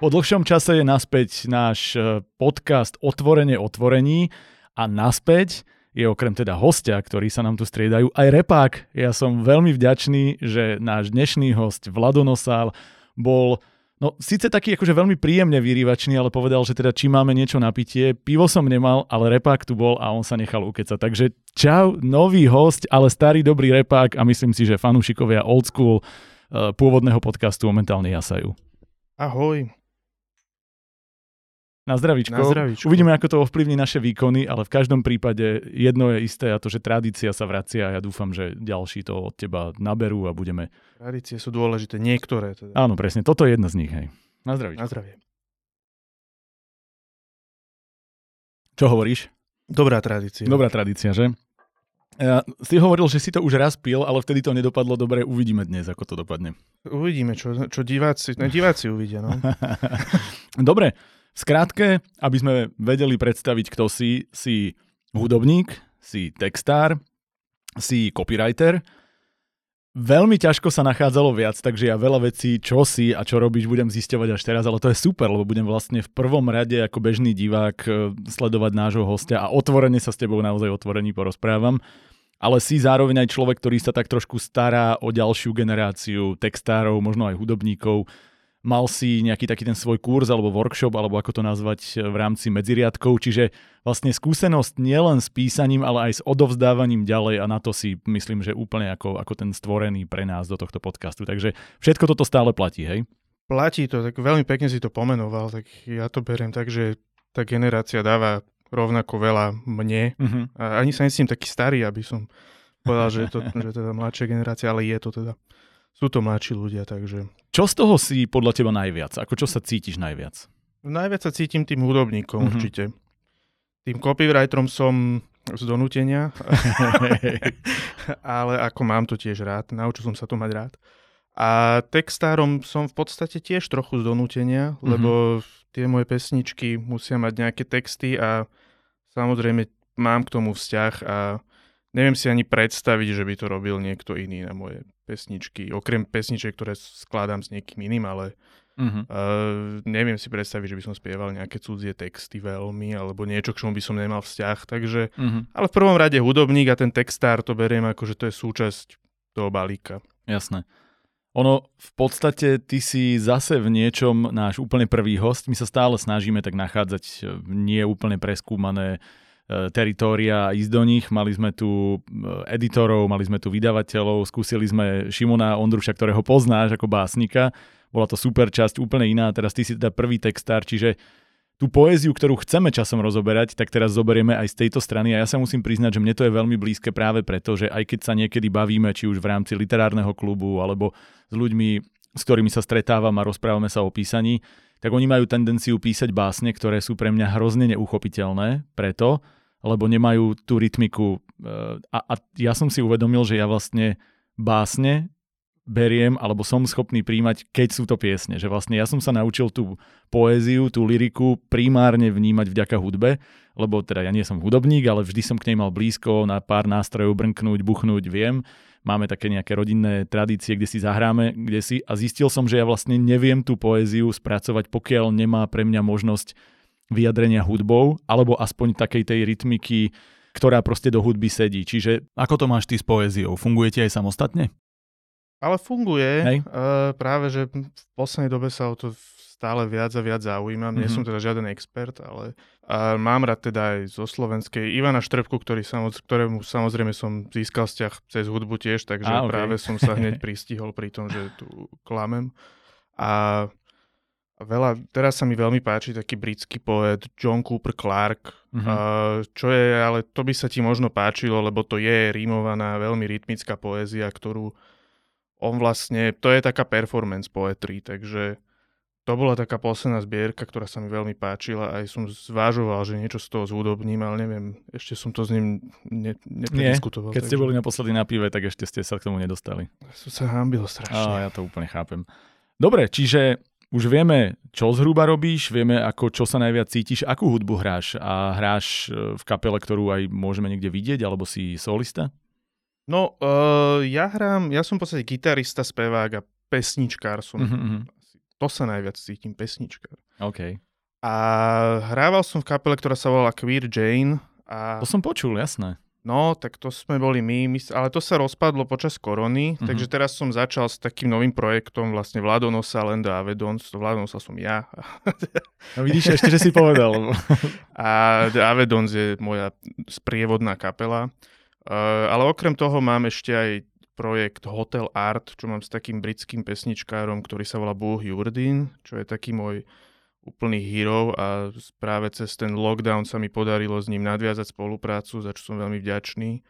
Po dlhšom čase je naspäť náš e, podcast Otvorenie otvorení a naspäť je okrem teda hostia, ktorí sa nám tu striedajú, aj repák. Ja som veľmi vďačný, že náš dnešný host Vlado Nosál bol No, síce taký akože veľmi príjemne vyrývačný, ale povedal, že teda či máme niečo na pitie. Pivo som nemal, ale repák tu bol a on sa nechal ukecať. Takže čau, nový host, ale starý dobrý repák a myslím si, že fanúšikovia old school uh, pôvodného podcastu momentálne jasajú. Ahoj. Na zdravíčko. Na zdravíčko. Uvidíme, ako to ovplyvní naše výkony, ale v každom prípade jedno je isté a to, že tradícia sa vracia a ja dúfam, že ďalší to od teba naberú a budeme... Tradície sú dôležité, niektoré teda. Áno, presne, toto je jedna z nich, hej. Na zdravíčko. Na zdravie. Čo hovoríš? Dobrá tradícia. Dobrá tradícia, že? Ja, si hovoril, že si to už raz pil, ale vtedy to nedopadlo dobre. Uvidíme dnes, ako to dopadne. Uvidíme, čo, čo diváci, no, diváci uvidia. No. Dobre, skrátke, aby sme vedeli predstaviť, kto si, si hudobník, si textár, si copywriter. Veľmi ťažko sa nachádzalo viac, takže ja veľa vecí, čo si a čo robíš, budem zisťovať až teraz, ale to je super, lebo budem vlastne v prvom rade ako bežný divák e, sledovať nášho hostia a otvorene sa s tebou naozaj otvorení porozprávam. Ale si zároveň aj človek, ktorý sa tak trošku stará o ďalšiu generáciu textárov, možno aj hudobníkov, mal si nejaký taký ten svoj kurz alebo workshop, alebo ako to nazvať v rámci medziriadkov, čiže vlastne skúsenosť nielen s písaním, ale aj s odovzdávaním ďalej a na to si myslím, že úplne ako, ako ten stvorený pre nás do tohto podcastu. Takže všetko toto stále platí, hej? Platí to, tak veľmi pekne si to pomenoval, tak ja to beriem tak, že tá generácia dáva rovnako veľa mne. Uh-huh. A ani sa nesím taký starý, aby som povedal, že je to že teda mladšia generácia, ale je to teda. Sú to mladší ľudia, takže čo z toho si podľa teba najviac? Ako čo sa cítiš najviac? Najviac sa cítim tým hudobníkom mm-hmm. určite. Tým copywriterom som z donútenia, ale ako mám to tiež rád, naučil som sa to mať rád. A textárom som v podstate tiež trochu z donútenia, mm-hmm. lebo tie moje pesničky musia mať nejaké texty a samozrejme mám k tomu vzťah a neviem si ani predstaviť, že by to robil niekto iný na moje pesničky. Okrem pesniček, ktoré skladám s niekým iným, ale uh-huh. uh, neviem si predstaviť, že by som spieval nejaké cudzie texty veľmi, alebo niečo, k čomu by som nemal vzťah. Takže, uh-huh. ale v prvom rade hudobník a ten textár to beriem ako, že to je súčasť toho balíka. Jasné. Ono v podstate ty si zase v niečom náš úplne prvý host. My sa stále snažíme tak nachádzať e, nie úplne preskúmané E, teritória a ísť do nich. Mali sme tu e, editorov, mali sme tu vydavateľov, skúsili sme Šimona Ondruša, ktorého poznáš ako básnika. Bola to super časť, úplne iná. Teraz ty si teda prvý textár, čiže tú poéziu, ktorú chceme časom rozoberať, tak teraz zoberieme aj z tejto strany a ja sa musím priznať, že mne to je veľmi blízke práve preto, že aj keď sa niekedy bavíme, či už v rámci literárneho klubu alebo s ľuďmi, s ktorými sa stretávam a rozprávame sa o písaní, tak oni majú tendenciu písať básne, ktoré sú pre mňa hrozne neuchopiteľné, preto, lebo nemajú tú rytmiku. Eh, a, a ja som si uvedomil, že ja vlastne básne beriem, alebo som schopný príjmať, keď sú to piesne. Že vlastne ja som sa naučil tú poéziu, tú liriku primárne vnímať vďaka hudbe, lebo teda ja nie som hudobník, ale vždy som k nej mal blízko, na pár nástrojov brnknúť, buchnúť, viem. Máme také nejaké rodinné tradície, kde si zahráme, kde si a zistil som, že ja vlastne neviem tú poéziu spracovať, pokiaľ nemá pre mňa možnosť vyjadrenia hudbou, alebo aspoň takej tej rytmiky, ktorá proste do hudby sedí. Čiže ako to máš ty s poéziou? Funguje ti aj samostatne? Ale funguje. Hej. Uh, práve, že v poslednej dobe sa o to stále viac a viac zaujímam. Mm-hmm. Nie som teda žiaden expert, ale uh, mám rád teda aj zo slovenskej Ivana Štrbku, ktorý samoz, ktorému samozrejme som získal vzťah cez hudbu tiež, takže a, okay. práve som sa hneď pristihol pri tom, že tu klamem. A veľa, teraz sa mi veľmi páči taký britský poet John Cooper Clark, mm-hmm. uh, čo je, ale to by sa ti možno páčilo, lebo to je rímovaná, veľmi rytmická poézia, ktorú on vlastne, to je taká performance poetry, takže to bola taká posledná zbierka, ktorá sa mi veľmi páčila. Aj som zvážoval, že niečo z toho zúdobním, ale neviem, ešte som to s ním ne, neprediskutoval. keď takže... ste boli naposledy na pive, tak ešte ste sa k tomu nedostali. Som sa hambil strašne. Á, ja to úplne chápem. Dobre, čiže už vieme, čo zhruba robíš, vieme, ako čo sa najviac cítiš, akú hudbu hráš a hráš e, v kapele, ktorú aj môžeme niekde vidieť, alebo si solista? No, uh, ja hrám, ja som v podstate gitarista, spevák a pesničkár som. Uh-huh. to sa najviac cítim pesnička. OK. A hrával som v kapele, ktorá sa volala Queer Jane. A... To som počul, jasné. No, tak to sme boli my, my ale to sa rozpadlo počas korony, uh-huh. takže teraz som začal s takým novým projektom, vlastne Vladonosa, Lenda Avedons, Vladonosa som ja. No vidíš, ešte, že si povedal. a Avedons je moja sprievodná kapela. Uh, ale okrem toho mám ešte aj projekt Hotel Art, čo mám s takým britským pesničkárom, ktorý sa volá Booh Jurdin, čo je taký môj úplný hero a práve cez ten lockdown sa mi podarilo s ním nadviazať spoluprácu, za čo som veľmi vďačný.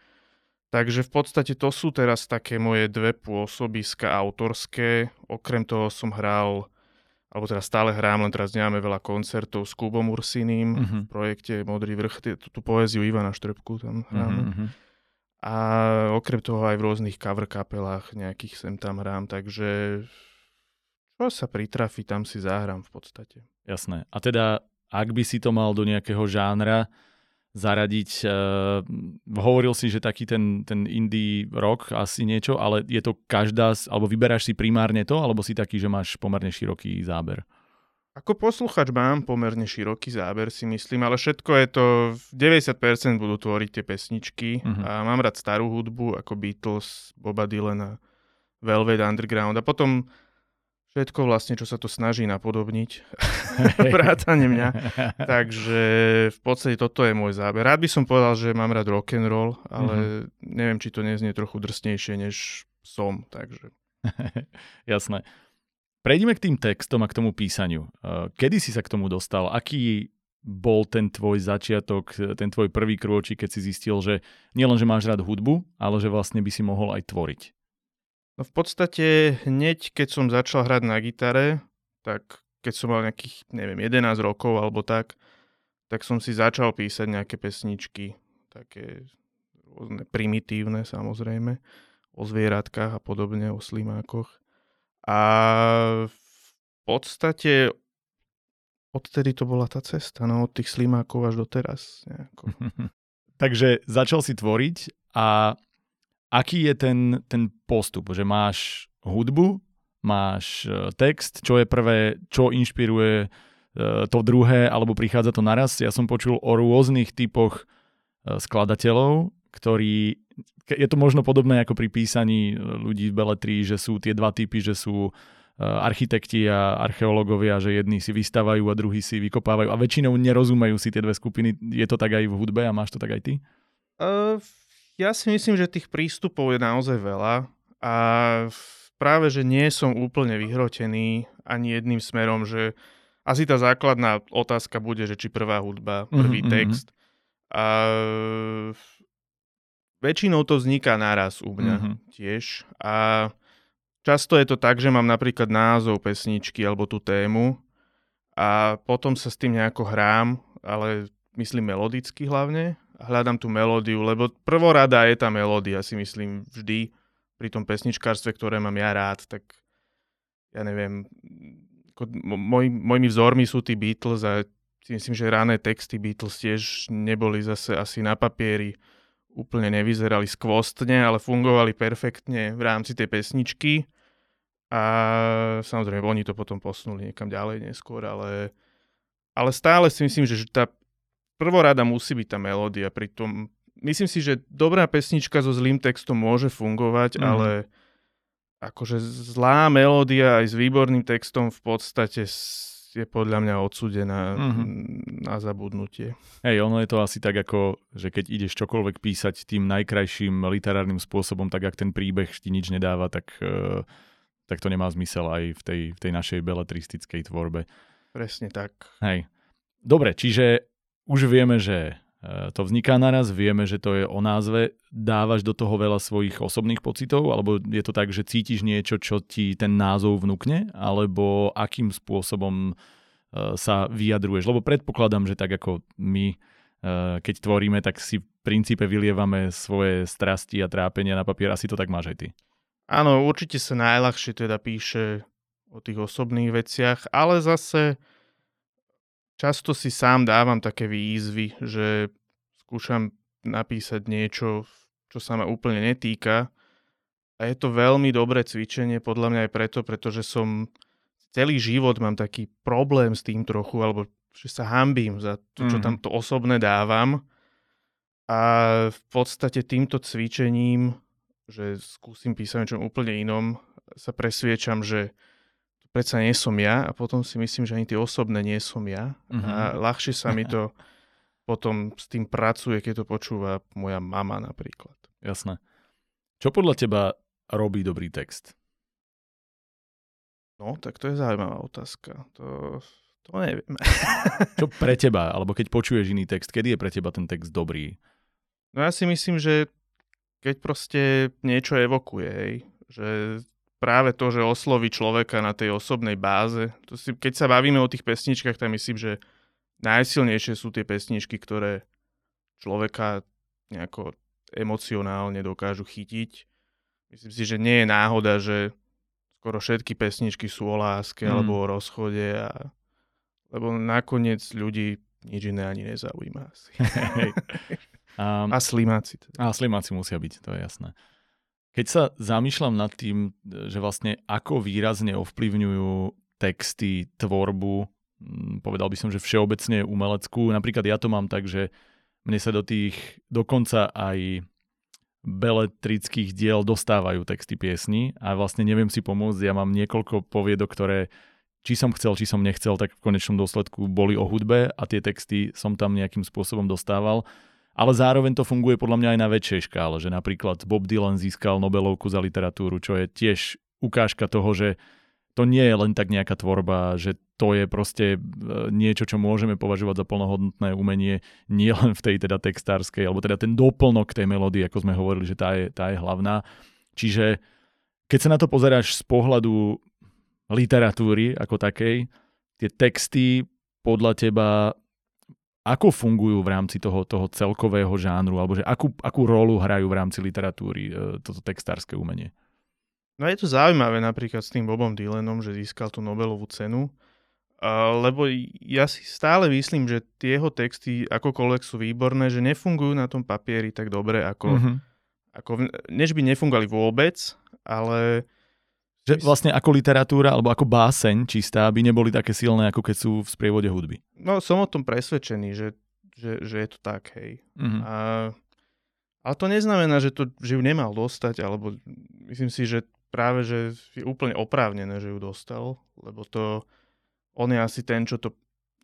Takže v podstate to sú teraz také moje dve pôsobiska autorské. Okrem toho som hral, alebo teda stále hrám, len teraz nemáme veľa koncertov s Kubom Ursiným uh-huh. v projekte Modrý vrch, tú, tú poéziu Ivana Štrbku tam hráme. Uh-huh. A okrem toho aj v rôznych cover kapelách nejakých sem tam hrám, takže čo sa pritrafi, tam si zahrám v podstate. Jasné. A teda, ak by si to mal do nejakého žánra zaradiť, uh, hovoril si, že taký ten, ten indie rock asi niečo, ale je to každá, alebo vyberáš si primárne to, alebo si taký, že máš pomerne široký záber? Ako posluchač mám pomerne široký záber, si myslím, ale všetko je to, 90% budú tvoriť tie pesničky uh-huh. a mám rád starú hudbu, ako Beatles, Boba Dylana, Velvet Underground a potom všetko vlastne, čo sa to snaží napodobniť, vrátane mňa. Takže v podstate toto je môj záber. Rád by som povedal, že mám rád rock and roll, ale mm-hmm. neviem, či to neznie trochu drsnejšie, než som, takže. Jasné. Prejdime k tým textom a k tomu písaniu. Kedy si sa k tomu dostal? Aký bol ten tvoj začiatok, ten tvoj prvý krôčik, keď si zistil, že nielen, že máš rád hudbu, ale že vlastne by si mohol aj tvoriť? No v podstate hneď, keď som začal hrať na gitare, tak keď som mal nejakých, neviem, 11 rokov alebo tak, tak som si začal písať nejaké pesničky, také rôzne primitívne samozrejme, o zvieratkách a podobne, o slimákoch. A v podstate odtedy to bola tá cesta, no od tých slimákov až do teraz. Takže začal si tvoriť a aký je ten, ten postup, že máš hudbu, máš e, text, čo je prvé, čo inšpiruje e, to druhé, alebo prichádza to naraz. Ja som počul o rôznych typoch e, skladateľov, ktorí, je to možno podobné ako pri písaní ľudí v beletrii, že sú tie dva typy, že sú architekti a archeológovia, že jedni si vystavajú a druhí si vykopávajú a väčšinou nerozumejú si tie dve skupiny. Je to tak aj v hudbe a máš to tak aj ty? Uh, ja si myslím, že tých prístupov je naozaj veľa a práve, že nie som úplne vyhrotený ani jedným smerom, že asi tá základná otázka bude, že či prvá hudba, prvý mm-hmm. text. A väčšinou to vzniká naraz u mňa mm-hmm. tiež. A často je to tak, že mám napríklad názov pesničky alebo tú tému a potom sa s tým nejako hrám, ale myslím melodicky hlavne hľadám tú melódiu, lebo prvorada je tá melódia, si myslím vždy pri tom pesničkárstve, ktoré mám ja rád, tak ja neviem, môj, môjmi vzormi sú tí Beatles a si myslím, že rané texty Beatles tiež neboli zase asi na papieri úplne nevyzerali skvostne, ale fungovali perfektne v rámci tej pesničky. A samozrejme oni to potom posunuli niekam ďalej neskôr, ale, ale stále si myslím, že tá prvorada musí byť tá melódia. Pritom myslím si, že dobrá pesnička so zlým textom môže fungovať, mm. ale akože zlá melódia aj s výborným textom v podstate je podľa mňa odsudená mm-hmm. na zabudnutie. Hej, ono je to asi tak ako, že keď ideš čokoľvek písať tým najkrajším literárnym spôsobom, tak ak ten príbeh ti nič nedáva, tak, uh, tak to nemá zmysel aj v tej, v tej našej beletristickej tvorbe. Presne tak. Hej. Dobre, čiže už vieme, že e, to vzniká naraz, vieme, že to je o názve, dávaš do toho veľa svojich osobných pocitov, alebo je to tak, že cítiš niečo, čo ti ten názov vnúkne, alebo akým spôsobom e, sa vyjadruješ, lebo predpokladám, že tak ako my, e, keď tvoríme, tak si v princípe vylievame svoje strasti a trápenia na papier, asi to tak máš aj ty. Áno, určite sa najľahšie teda píše o tých osobných veciach, ale zase často si sám dávam také výzvy, že skúšam napísať niečo, čo sa ma úplne netýka. A je to veľmi dobré cvičenie, podľa mňa aj preto, pretože som celý život mám taký problém s tým trochu, alebo že sa hambím za to, čo mm. tam to osobné dávam. A v podstate týmto cvičením, že skúsim písať niečo úplne inom, sa presviečam, že predsa nie som ja a potom si myslím, že ani tie osobné nie som ja. Mm-hmm. A mhm. ľahšie sa mi to potom s tým pracuje, keď to počúva moja mama napríklad. Jasné. Čo podľa teba robí dobrý text? No, tak to je zaujímavá otázka. To, to neviem. Čo pre teba, alebo keď počuješ iný text, kedy je pre teba ten text dobrý? No ja si myslím, že keď proste niečo evokuje, hej, že práve to, že osloví človeka na tej osobnej báze, to si, keď sa bavíme o tých pesničkách, tak myslím, že najsilnejšie sú tie pesničky, ktoré človeka nejako emocionálne dokážu chytiť. Myslím si, že nie je náhoda, že skoro všetky pesničky sú o láske mm. alebo o rozchode a lebo nakoniec ľudí nič iné ani nezaujíma asi. um, a slimáci. Teda. A slimáci musia byť, to je jasné. Keď sa zamýšľam nad tým, že vlastne ako výrazne ovplyvňujú texty tvorbu Mm, povedal by som, že všeobecne umeleckú. Napríklad ja to mám tak, že mne sa do tých dokonca aj beletrických diel dostávajú texty piesní a vlastne neviem si pomôcť. Ja mám niekoľko poviedok, ktoré či som chcel, či som nechcel, tak v konečnom dôsledku boli o hudbe a tie texty som tam nejakým spôsobom dostával. Ale zároveň to funguje podľa mňa aj na väčšej škále, že napríklad Bob Dylan získal Nobelovku za literatúru, čo je tiež ukážka toho, že to nie je len tak nejaká tvorba, že to je proste e, niečo, čo môžeme považovať za plnohodnotné umenie, nie len v tej teda textárskej, alebo teda ten doplnok tej melódie, ako sme hovorili, že tá je, tá je hlavná. Čiže keď sa na to pozeráš z pohľadu literatúry ako takej, tie texty podľa teba ako fungujú v rámci toho, toho celkového žánru, alebo že akú, akú rolu hrajú v rámci literatúry e, toto textárske umenie? No je to zaujímavé napríklad s tým Bobom Dylanom, že získal tú Nobelovú cenu, lebo ja si stále myslím, že tie jeho texty akokoľvek sú výborné, že nefungujú na tom papieri tak dobre, ako, mm-hmm. ako než by nefungovali vôbec, ale... Že vlastne ako literatúra alebo ako báseň čistá by neboli také silné, ako keď sú v sprievode hudby. No som o tom presvedčený, že, že, že je to tak, hej. Mm-hmm. A, ale to neznamená, že, to, že ju nemal dostať, alebo myslím si, že práve, že je úplne oprávnené, že ju dostal, lebo to on je asi ten, čo to,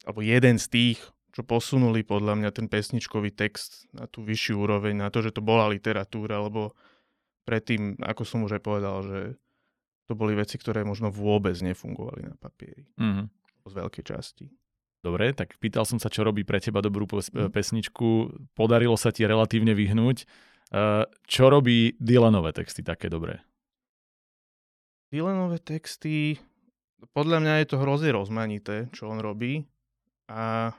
alebo jeden z tých, čo posunuli podľa mňa ten pesničkový text na tú vyššiu úroveň, na to, že to bola literatúra, lebo predtým, ako som už aj povedal, že to boli veci, ktoré možno vôbec nefungovali na papieri. Mm-hmm. Z veľkej časti. Dobre, tak pýtal som sa, čo robí pre teba dobrú mhm. pesničku. Podarilo sa ti relatívne vyhnúť. Eh, čo robí Dylanové texty také dobré? Dylanové texty, podľa mňa je to hrozne rozmanité, čo on robí. A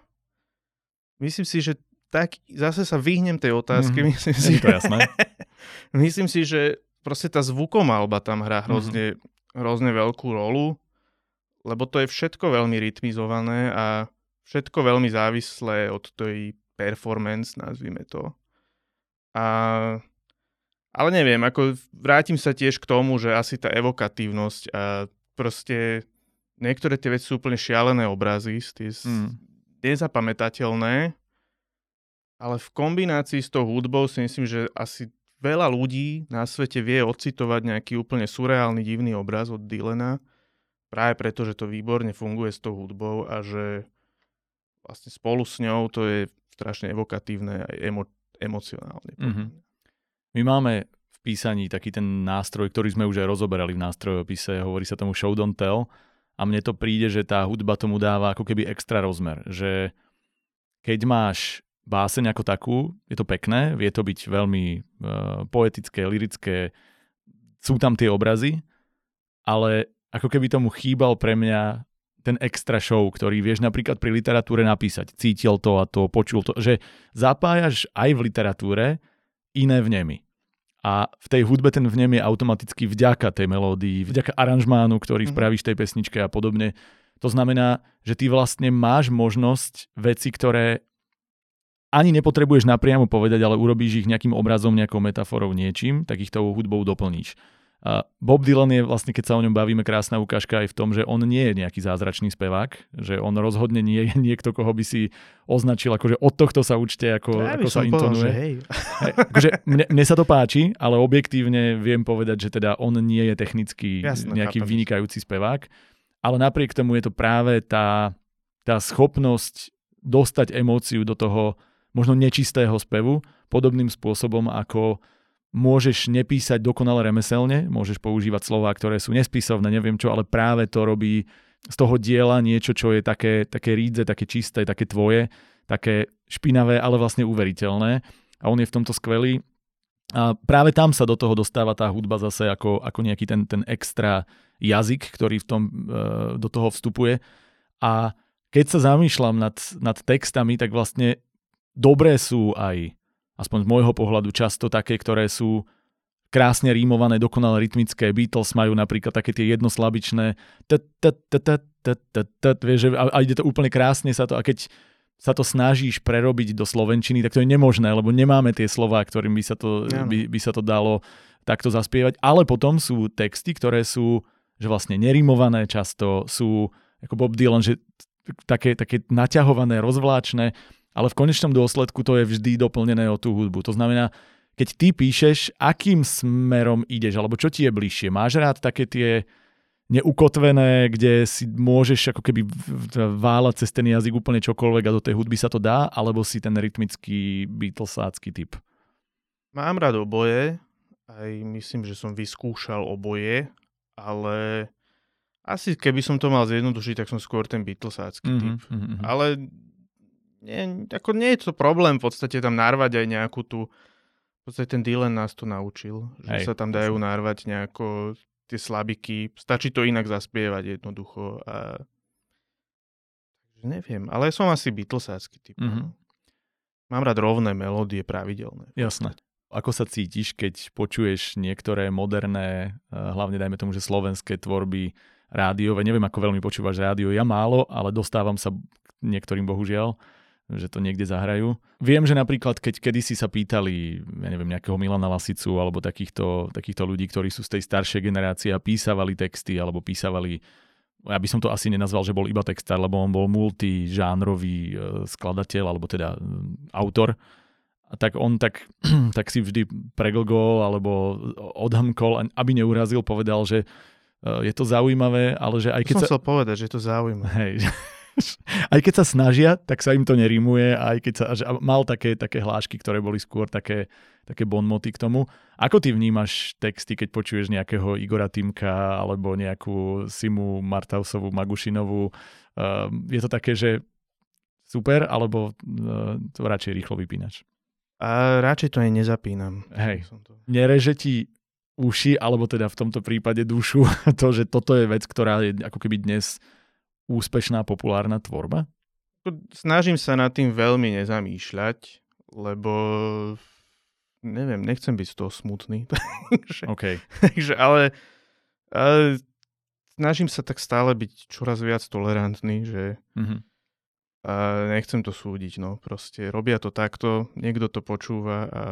myslím si, že tak zase sa vyhnem tej otázke. Mm-hmm. Myslím si, to jasné. myslím si, že proste tá zvukomalba tam hrá mhm. hrozne, mm-hmm. hrozne veľkú rolu, lebo to je všetko veľmi rytmizované a všetko veľmi závislé od tej performance, nazvime to. A ale neviem, ako vrátim sa tiež k tomu, že asi tá evokatívnosť a proste niektoré tie veci sú úplne šialené obrazy, tie mm. nezapamätateľné, ale v kombinácii s tou hudbou si myslím, že asi veľa ľudí na svete vie ocitovať nejaký úplne surreálny divný obraz od Dylana, práve preto, že to výborne funguje s tou hudbou a že vlastne spolu s ňou to je strašne evokatívne a emo- emocionálne. Mm-hmm. My máme v písaní taký ten nástroj, ktorý sme už aj rozoberali v nástrojopise, hovorí sa tomu show don't tell a mne to príde, že tá hudba tomu dáva ako keby extra rozmer, že keď máš báseň ako takú, je to pekné, vie to byť veľmi uh, poetické, lirické, sú tam tie obrazy, ale ako keby tomu chýbal pre mňa ten extra show, ktorý vieš napríklad pri literatúre napísať. Cítil to a to, počul to, že zapájaš aj v literatúre iné vnemy a v tej hudbe ten vnem je automaticky vďaka tej melódii, vďaka aranžmánu, ktorý mm-hmm. spravíš tej pesničke a podobne. To znamená, že ty vlastne máš možnosť veci, ktoré ani nepotrebuješ napriamo povedať, ale urobíš ich nejakým obrazom, nejakou metaforou, niečím, tak ich tou hudbou doplníš. A Bob Dylan je vlastne, keď sa o ňom bavíme, krásna ukážka aj v tom, že on nie je nejaký zázračný spevák, že on rozhodne nie je niekto, koho by si označil, akože od tohto sa učte, ako, ja ako sa intonuje. Povedal, hej. Hej, akože mne, mne sa to páči, ale objektívne viem povedať, že teda on nie je technicky Jasne, nejaký chápem. vynikajúci spevák, ale napriek tomu je to práve tá, tá schopnosť dostať emóciu do toho možno nečistého spevu, podobným spôsobom, ako môžeš nepísať dokonale remeselne, môžeš používať slova, ktoré sú nespisovné, neviem čo, ale práve to robí z toho diela niečo, čo je také, také rídze, také čisté, také tvoje, také špinavé, ale vlastne uveriteľné. A on je v tomto skvelý. A práve tam sa do toho dostáva tá hudba zase ako, ako nejaký ten, ten extra jazyk, ktorý v tom, e, do toho vstupuje. A keď sa zamýšľam nad, nad textami, tak vlastne dobré sú aj aspoň z môjho pohľadu často také, ktoré sú krásne rímované, dokonale rytmické. Beatles majú napríklad také tie jednoslabičné vieš, a ide to úplne krásne sa to a keď sa to snažíš prerobiť do slovenčiny, tak to je nemožné, lebo nemáme tie slova, ktorým by sa to, by, by sa to dalo takto zaspievať. Ale potom sú texty, ktoré sú že vlastne nerimované často, sú ako Bob Dylan, že také, také naťahované, rozvláčne ale v konečnom dôsledku to je vždy doplnené o tú hudbu. To znamená, keď ty píšeš, akým smerom ideš, alebo čo ti je bližšie. Máš rád také tie neukotvené, kde si môžeš ako keby váľať cez ten jazyk úplne čokoľvek a do tej hudby sa to dá, alebo si ten rytmický Beatlesácky typ? Mám rád oboje, aj myslím, že som vyskúšal oboje, ale asi keby som to mal zjednodušiť, tak som skôr ten Beatlesácky mm-hmm, typ. Mm-hmm. Ale nie, ako nie je to problém v podstate tam narvať aj nejakú tú, v podstate ten Dylan nás to naučil, že Hej, sa tam dajú narvať nejako tie slabiky, stačí to inak zaspievať jednoducho a neviem, ale som asi Beatlesácky typ. Mm-hmm. Mám rád rovné melódie pravidelné. Jasné. Ako sa cítiš, keď počuješ niektoré moderné, eh, hlavne dajme tomu, že slovenské tvorby rádiové, neviem ako veľmi počúvaš rádio, ja málo, ale dostávam sa k niektorým bohužiaľ že to niekde zahrajú. Viem, že napríklad, keď kedysi sa pýtali, ja neviem, nejakého Milana Lasicu alebo takýchto, takýchto ľudí, ktorí sú z tej staršej generácie a písavali texty alebo písavali ja by som to asi nenazval, že bol iba textár, lebo on bol multižánrový e, skladateľ, alebo teda e, autor. A tak on tak, tak si vždy preglgol alebo odhamkol, aby neurazil, povedal, že e, je to zaujímavé, ale že aj keď som sa... chcel povedať, že je to zaujímavé. Hej, aj keď sa snažia, tak sa im to nerímuje, aj keď sa, mal také, také hlášky, ktoré boli skôr také, také bonmoty k tomu. Ako ty vnímaš texty, keď počuješ nejakého Igora Timka alebo nejakú Simu Martausovú, Magušinovú? Uh, je to také, že super, alebo uh, to radšej rýchlo vypínaš? A radšej to aj nezapínam. Hej, to... nereže ti uši, alebo teda v tomto prípade dušu, to, že toto je vec, ktorá je ako keby dnes úspešná populárna tvorba? Snažím sa nad tým veľmi nezamýšľať, lebo neviem, nechcem byť z toho smutný. takže, okay. takže, ale, ale snažím sa tak stále byť čoraz viac tolerantný, že mm-hmm. a nechcem to súdiť, no proste robia to takto, niekto to počúva a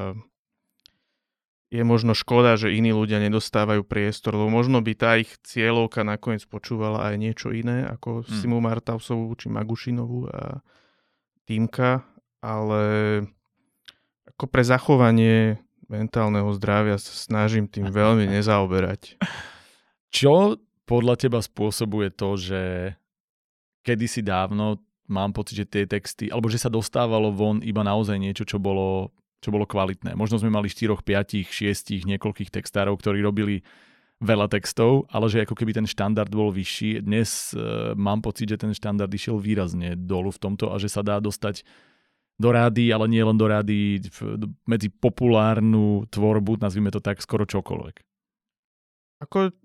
je možno škoda, že iní ľudia nedostávajú priestor, lebo možno by tá ich cieľovka nakoniec počúvala aj niečo iné, ako hmm. Simu Martausovú či Magušinovú a Týmka, ale ako pre zachovanie mentálneho zdravia sa snažím tým veľmi nezaoberať. Čo podľa teba spôsobuje to, že kedysi dávno mám pocit, že tie texty, alebo že sa dostávalo von iba naozaj niečo, čo bolo čo bolo kvalitné. Možno sme mali 4, 5, 6, niekoľkých textárov, ktorí robili veľa textov, ale že ako keby ten štandard bol vyšší. Dnes e, mám pocit, že ten štandard išiel výrazne dolu v tomto a že sa dá dostať do rády, ale nie len do rády, medzi populárnu tvorbu, nazvime to tak, skoro čokoľvek. Ako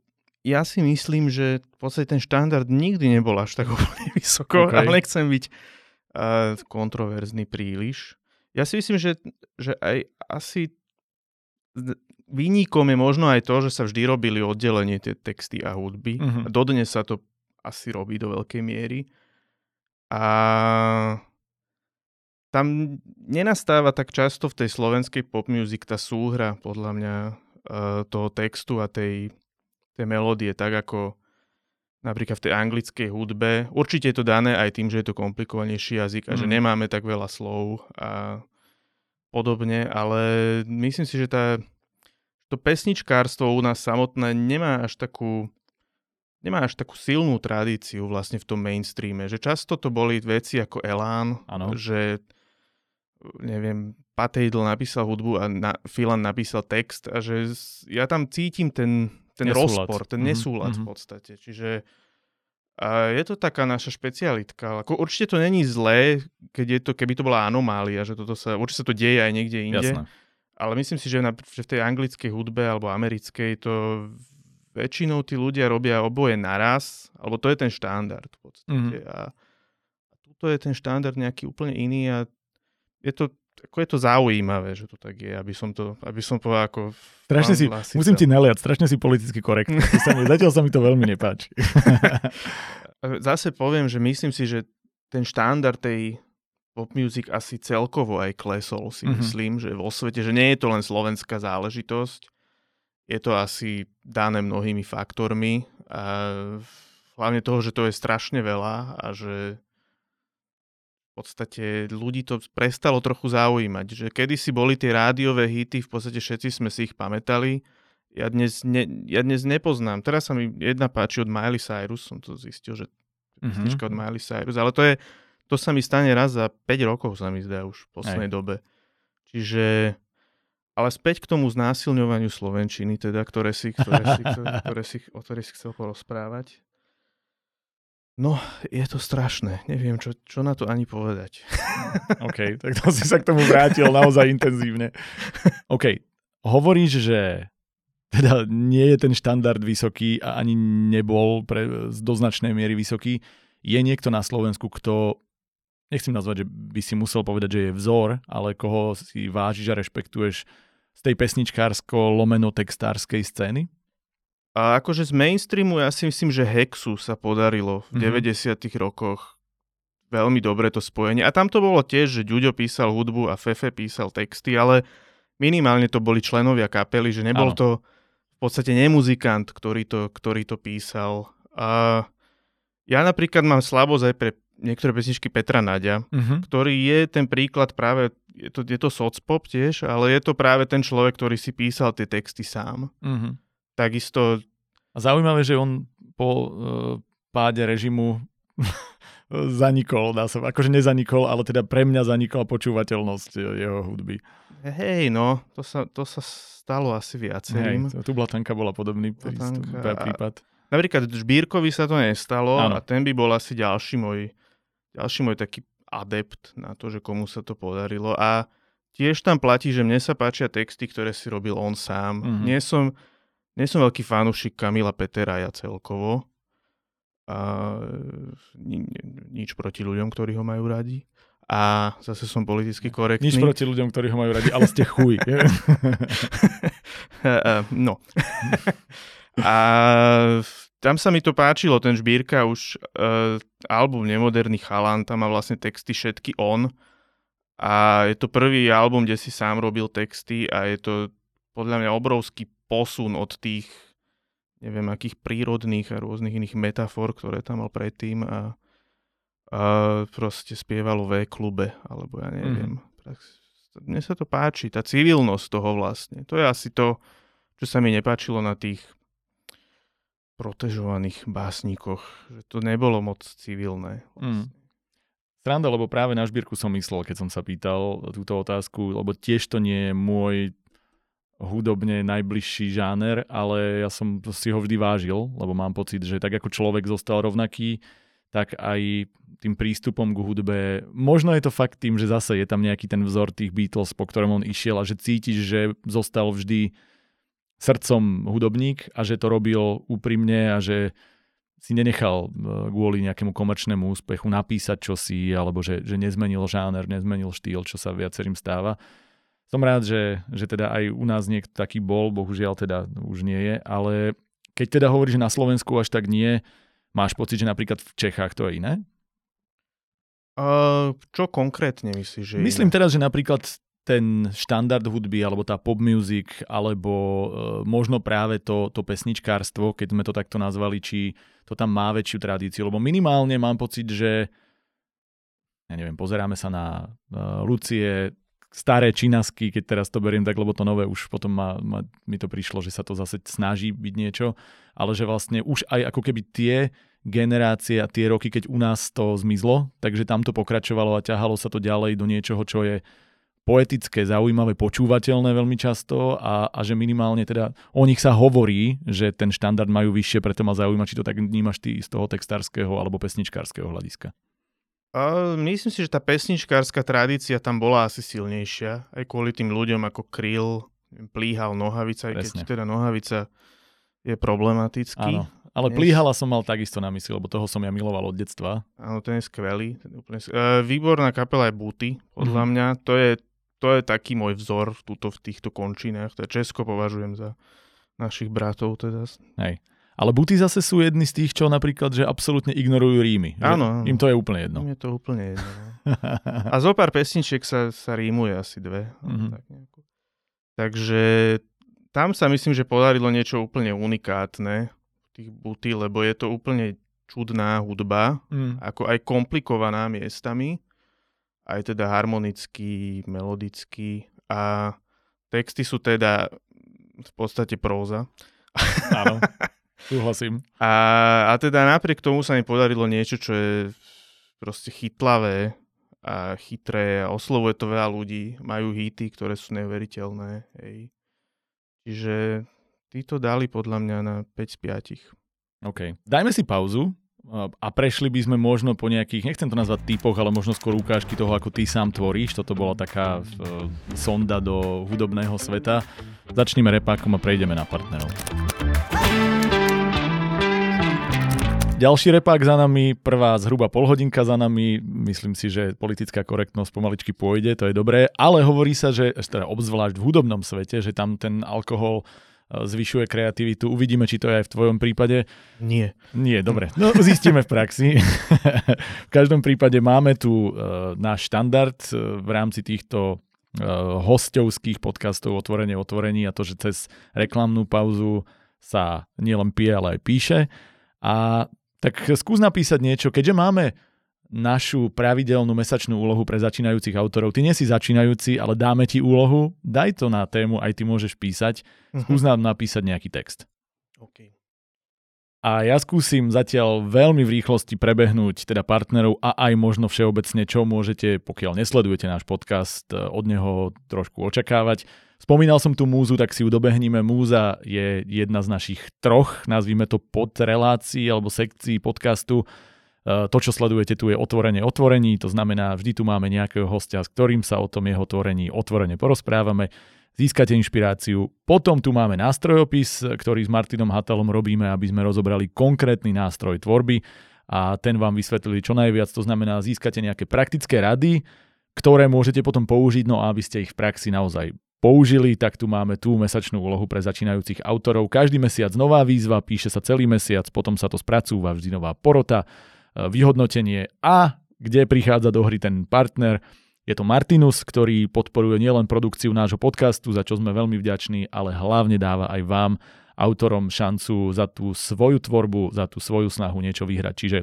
ja si myslím, že v podstate ten štandard nikdy nebol až tak úplne vysoko, okay. ale nechcem byť uh, kontroverzný príliš. Ja si myslím, že, že aj asi výnikom je možno aj to, že sa vždy robili oddelenie tie texty a hudby. Uh-huh. Dodnes sa to asi robí do veľkej miery. A tam nenastáva tak často v tej slovenskej pop music tá súhra, podľa mňa, uh, toho textu a tej, tej melódie, tak ako napríklad v tej anglickej hudbe. Určite je to dané aj tým, že je to komplikovanejší jazyk a mm. že nemáme tak veľa slov a podobne, ale myslím si, že tá, to pesničkárstvo u nás samotné nemá až takú nemá až takú silnú tradíciu vlastne v tom mainstreame, že často to boli veci ako Elán, ano. že neviem, Patejdl napísal hudbu a na, Filan napísal text a že ja tam cítim ten, ten nesúlad. rozpor, ten mm-hmm. nesúlad mm-hmm. v podstate. Čiže a je to taká naša špecialitka. Ako, určite to není zlé, keď je to, keby to bola anomália, že toto sa, určite sa to deje aj niekde inde. Jasné. Ale myslím si, že, na, že v tej anglickej hudbe alebo americkej to väčšinou tí ľudia robia oboje naraz, alebo to je ten štandard v podstate. Mm-hmm. A, a tuto je ten štandard nejaký úplne iný a je to ako je to zaujímavé, že to tak je, aby som to, aby som povedal ako... Strašne si, Lasica. musím ti naliať, strašne si politicky korektný. zatiaľ sa mi to veľmi nepáči. Zase poviem, že myslím si, že ten štandard tej pop music asi celkovo aj klesol, si mm-hmm. myslím, že vo svete, že nie je to len slovenská záležitosť, je to asi dané mnohými faktormi, a hlavne toho, že to je strašne veľa a že podstate ľudí to prestalo trochu zaujímať. Že kedysi boli tie rádiové hity, v podstate všetci sme si ich pamätali. Ja dnes, ne, ja dnes nepoznám. Teraz sa mi jedna páči od Miley Cyrus, som to zistil, že mm-hmm. od Miley Cyrus, ale to je, to sa mi stane raz za 5 rokov, sa mi zdá už v poslednej Aj. dobe. Čiže, ale späť k tomu znásilňovaniu Slovenčiny, teda, ktoré si, ktoré si, ktoré, ktoré si, o ktoré si chcel porozprávať. No, je to strašné. Neviem, čo, čo na to ani povedať. OK, tak to si sa k tomu vrátil naozaj intenzívne. OK, hovoríš, že teda nie je ten štandard vysoký a ani nebol pre, z doznačnej miery vysoký. Je niekto na Slovensku, kto, nechcem nazvať, že by si musel povedať, že je vzor, ale koho si vážiš a rešpektuješ z tej pesničkársko lomeno textárskej scény? A akože z mainstreamu ja si myslím, že Hexu sa podarilo v mm-hmm. 90 rokoch veľmi dobre to spojenie. A tam to bolo tiež, že Ďuďo písal hudbu a Fefe písal texty, ale minimálne to boli členovia kapely, že nebol ano. to v podstate nemuzikant, ktorý to, ktorý to písal. A ja napríklad mám slabosť aj pre niektoré pesničky Petra Nadia, uh-huh. ktorý je ten príklad práve, je to, je to socpop tiež, ale je to práve ten človek, ktorý si písal tie texty sám. Uh-huh takisto... A zaujímavé, že on po uh, páde režimu zanikol, dá sa, akože nezanikol, ale teda pre mňa zanikla počúvateľnosť jeho hudby. Hej, no, to sa, to sa stalo asi viacerým. Hej, tu Blatanka bola podobný Blatanka. prípad. Napríklad Žbírkovi sa to nestalo ano. a ten by bol asi ďalší môj, ďalší môj taký adept na to, že komu sa to podarilo. A tiež tam platí, že mne sa páčia texty, ktoré si robil on sám. Mm-hmm. Nie som, nie som veľký fanúšik Kamila Peteraja celkovo. A ni, nič proti ľuďom, ktorí ho majú radi. A zase som politicky korektný. Nič proti ľuďom, ktorí ho majú radi, ale ste chuj. no. a tam sa mi to páčilo, ten Žbírka už uh, album Nemoderný chalán, tam má vlastne texty všetky on. A je to prvý album, kde si sám robil texty a je to podľa mňa obrovský posun od tých neviem akých prírodných a rôznych iných metafor, ktoré tam mal predtým a, a proste spievalo v klube, alebo ja neviem. Mm. Mne sa to páči, tá civilnosť toho vlastne. To je asi to, čo sa mi nepáčilo na tých protežovaných básnikoch, že to nebolo moc civilné. Vlastne. Mm. Sranda, lebo práve na Žbírku som myslel, keď som sa pýtal túto otázku, lebo tiež to nie je môj hudobne najbližší žáner, ale ja som si ho vždy vážil, lebo mám pocit, že tak ako človek zostal rovnaký, tak aj tým prístupom k hudbe, možno je to fakt tým, že zase je tam nejaký ten vzor tých Beatles, po ktorom on išiel a že cítiš, že zostal vždy srdcom hudobník a že to robil úprimne a že si nenechal e, kvôli nejakému komerčnému úspechu napísať čosi, alebo že, že nezmenil žáner, nezmenil štýl, čo sa viacerým stáva som rád, že, že teda aj u nás niekto taký bol, bohužiaľ teda už nie je, ale keď teda hovoríš, na Slovensku až tak nie, máš pocit, že napríklad v Čechách to je iné? Uh, čo konkrétne myslíš, že Myslím iné? teraz, že napríklad ten štandard hudby, alebo tá pop music, alebo e, možno práve to, to pesničkárstvo, keď sme to takto nazvali, či to tam má väčšiu tradíciu. Lebo minimálne mám pocit, že ja neviem, pozeráme sa na uh, Lucie, staré činasky, keď teraz to beriem tak, lebo to nové už potom ma, ma, mi to prišlo, že sa to zase snaží byť niečo, ale že vlastne už aj ako keby tie generácie a tie roky, keď u nás to zmizlo, takže tam to pokračovalo a ťahalo sa to ďalej do niečoho, čo je poetické, zaujímavé, počúvateľné veľmi často a, a že minimálne teda o nich sa hovorí, že ten štandard majú vyššie, preto ma zaujíma, či to tak vnímaš ty z toho textárskeho alebo pesničkárskeho hľadiska. A myslím si, že tá pesničkárska tradícia tam bola asi silnejšia, aj kvôli tým ľuďom ako Kryl, Plíhal, Nohavica, aj keď teda Nohavica je problematický. Áno, ale Dnes... Plíhala som mal takisto na mysli, lebo toho som ja miloval od detstva. Áno, ten je skvelý. Ten je úplne... Uh, výborná kapela je Buty, podľa mm-hmm. mňa. To je, to je taký môj vzor tuto v týchto končinách. To je Česko považujem za našich bratov teda. Hej. Ale buty zase sú jedni z tých, čo napríklad, že absolútne ignorujú rímy. Áno. Im to je úplne jedno. Im je to úplne jedno. No. A zo pár pesničiek sa, sa rímuje asi dve. Mm-hmm. Tak Takže tam sa myslím, že podarilo niečo úplne unikátne tých buty, lebo je to úplne čudná hudba, mm. ako aj komplikovaná miestami, aj teda harmonický, melodický a texty sú teda v podstate próza. Áno. Súhlasím. A, a teda napriek tomu sa mi podarilo niečo, čo je proste chytlavé a chytré a oslovuje to veľa ľudí. Majú hity, ktoré sú neuveriteľné. Hej. Čiže títo dali podľa mňa na 5 z 5. OK. Dajme si pauzu a prešli by sme možno po nejakých, nechcem to nazvať typoch, ale možno skôr ukážky toho, ako ty sám tvoríš. Toto bola taká uh, sonda do hudobného sveta. Začneme repákom a prejdeme na partnerov. Ďalší repák za nami, prvá zhruba polhodinka za nami, myslím si, že politická korektnosť pomaličky pôjde, to je dobré, ale hovorí sa, že teda obzvlášť v hudobnom svete, že tam ten alkohol e, zvyšuje kreativitu. Uvidíme, či to je aj v tvojom prípade. Nie. Nie, dobre. No, zistíme v praxi. v každom prípade máme tu uh, náš štandard uh, v rámci týchto uh, hostovských podcastov Otvorenie otvorení a to, že cez reklamnú pauzu sa nielen pije, ale aj píše. A tak skús napísať niečo, keďže máme našu pravidelnú mesačnú úlohu pre začínajúcich autorov. Ty nie si začínajúci, ale dáme ti úlohu, daj to na tému, aj ty môžeš písať. Mhm. Skús nám napísať nejaký text. Okay. A ja skúsim zatiaľ veľmi v rýchlosti prebehnúť teda partnerov a aj možno všeobecne, čo môžete, pokiaľ nesledujete náš podcast, od neho trošku očakávať. Spomínal som tu múzu, tak si ju dobehníme. Múza je jedna z našich troch, nazvime to pod relácií alebo sekcií podcastu. E, to, čo sledujete tu je otvorenie otvorení, to znamená, vždy tu máme nejakého hostia, s ktorým sa o tom jeho otvorení otvorene porozprávame. Získate inšpiráciu. Potom tu máme nástrojopis, ktorý s Martinom Hatalom robíme, aby sme rozobrali konkrétny nástroj tvorby a ten vám vysvetlili čo najviac. To znamená, získate nejaké praktické rady, ktoré môžete potom použiť, no aby ste ich v praxi naozaj použili, tak tu máme tú mesačnú úlohu pre začínajúcich autorov. Každý mesiac nová výzva, píše sa celý mesiac, potom sa to spracúva vždy nová porota, e, vyhodnotenie a kde prichádza do hry ten partner. Je to Martinus, ktorý podporuje nielen produkciu nášho podcastu, za čo sme veľmi vďační, ale hlavne dáva aj vám, autorom, šancu za tú svoju tvorbu, za tú svoju snahu niečo vyhrať. Čiže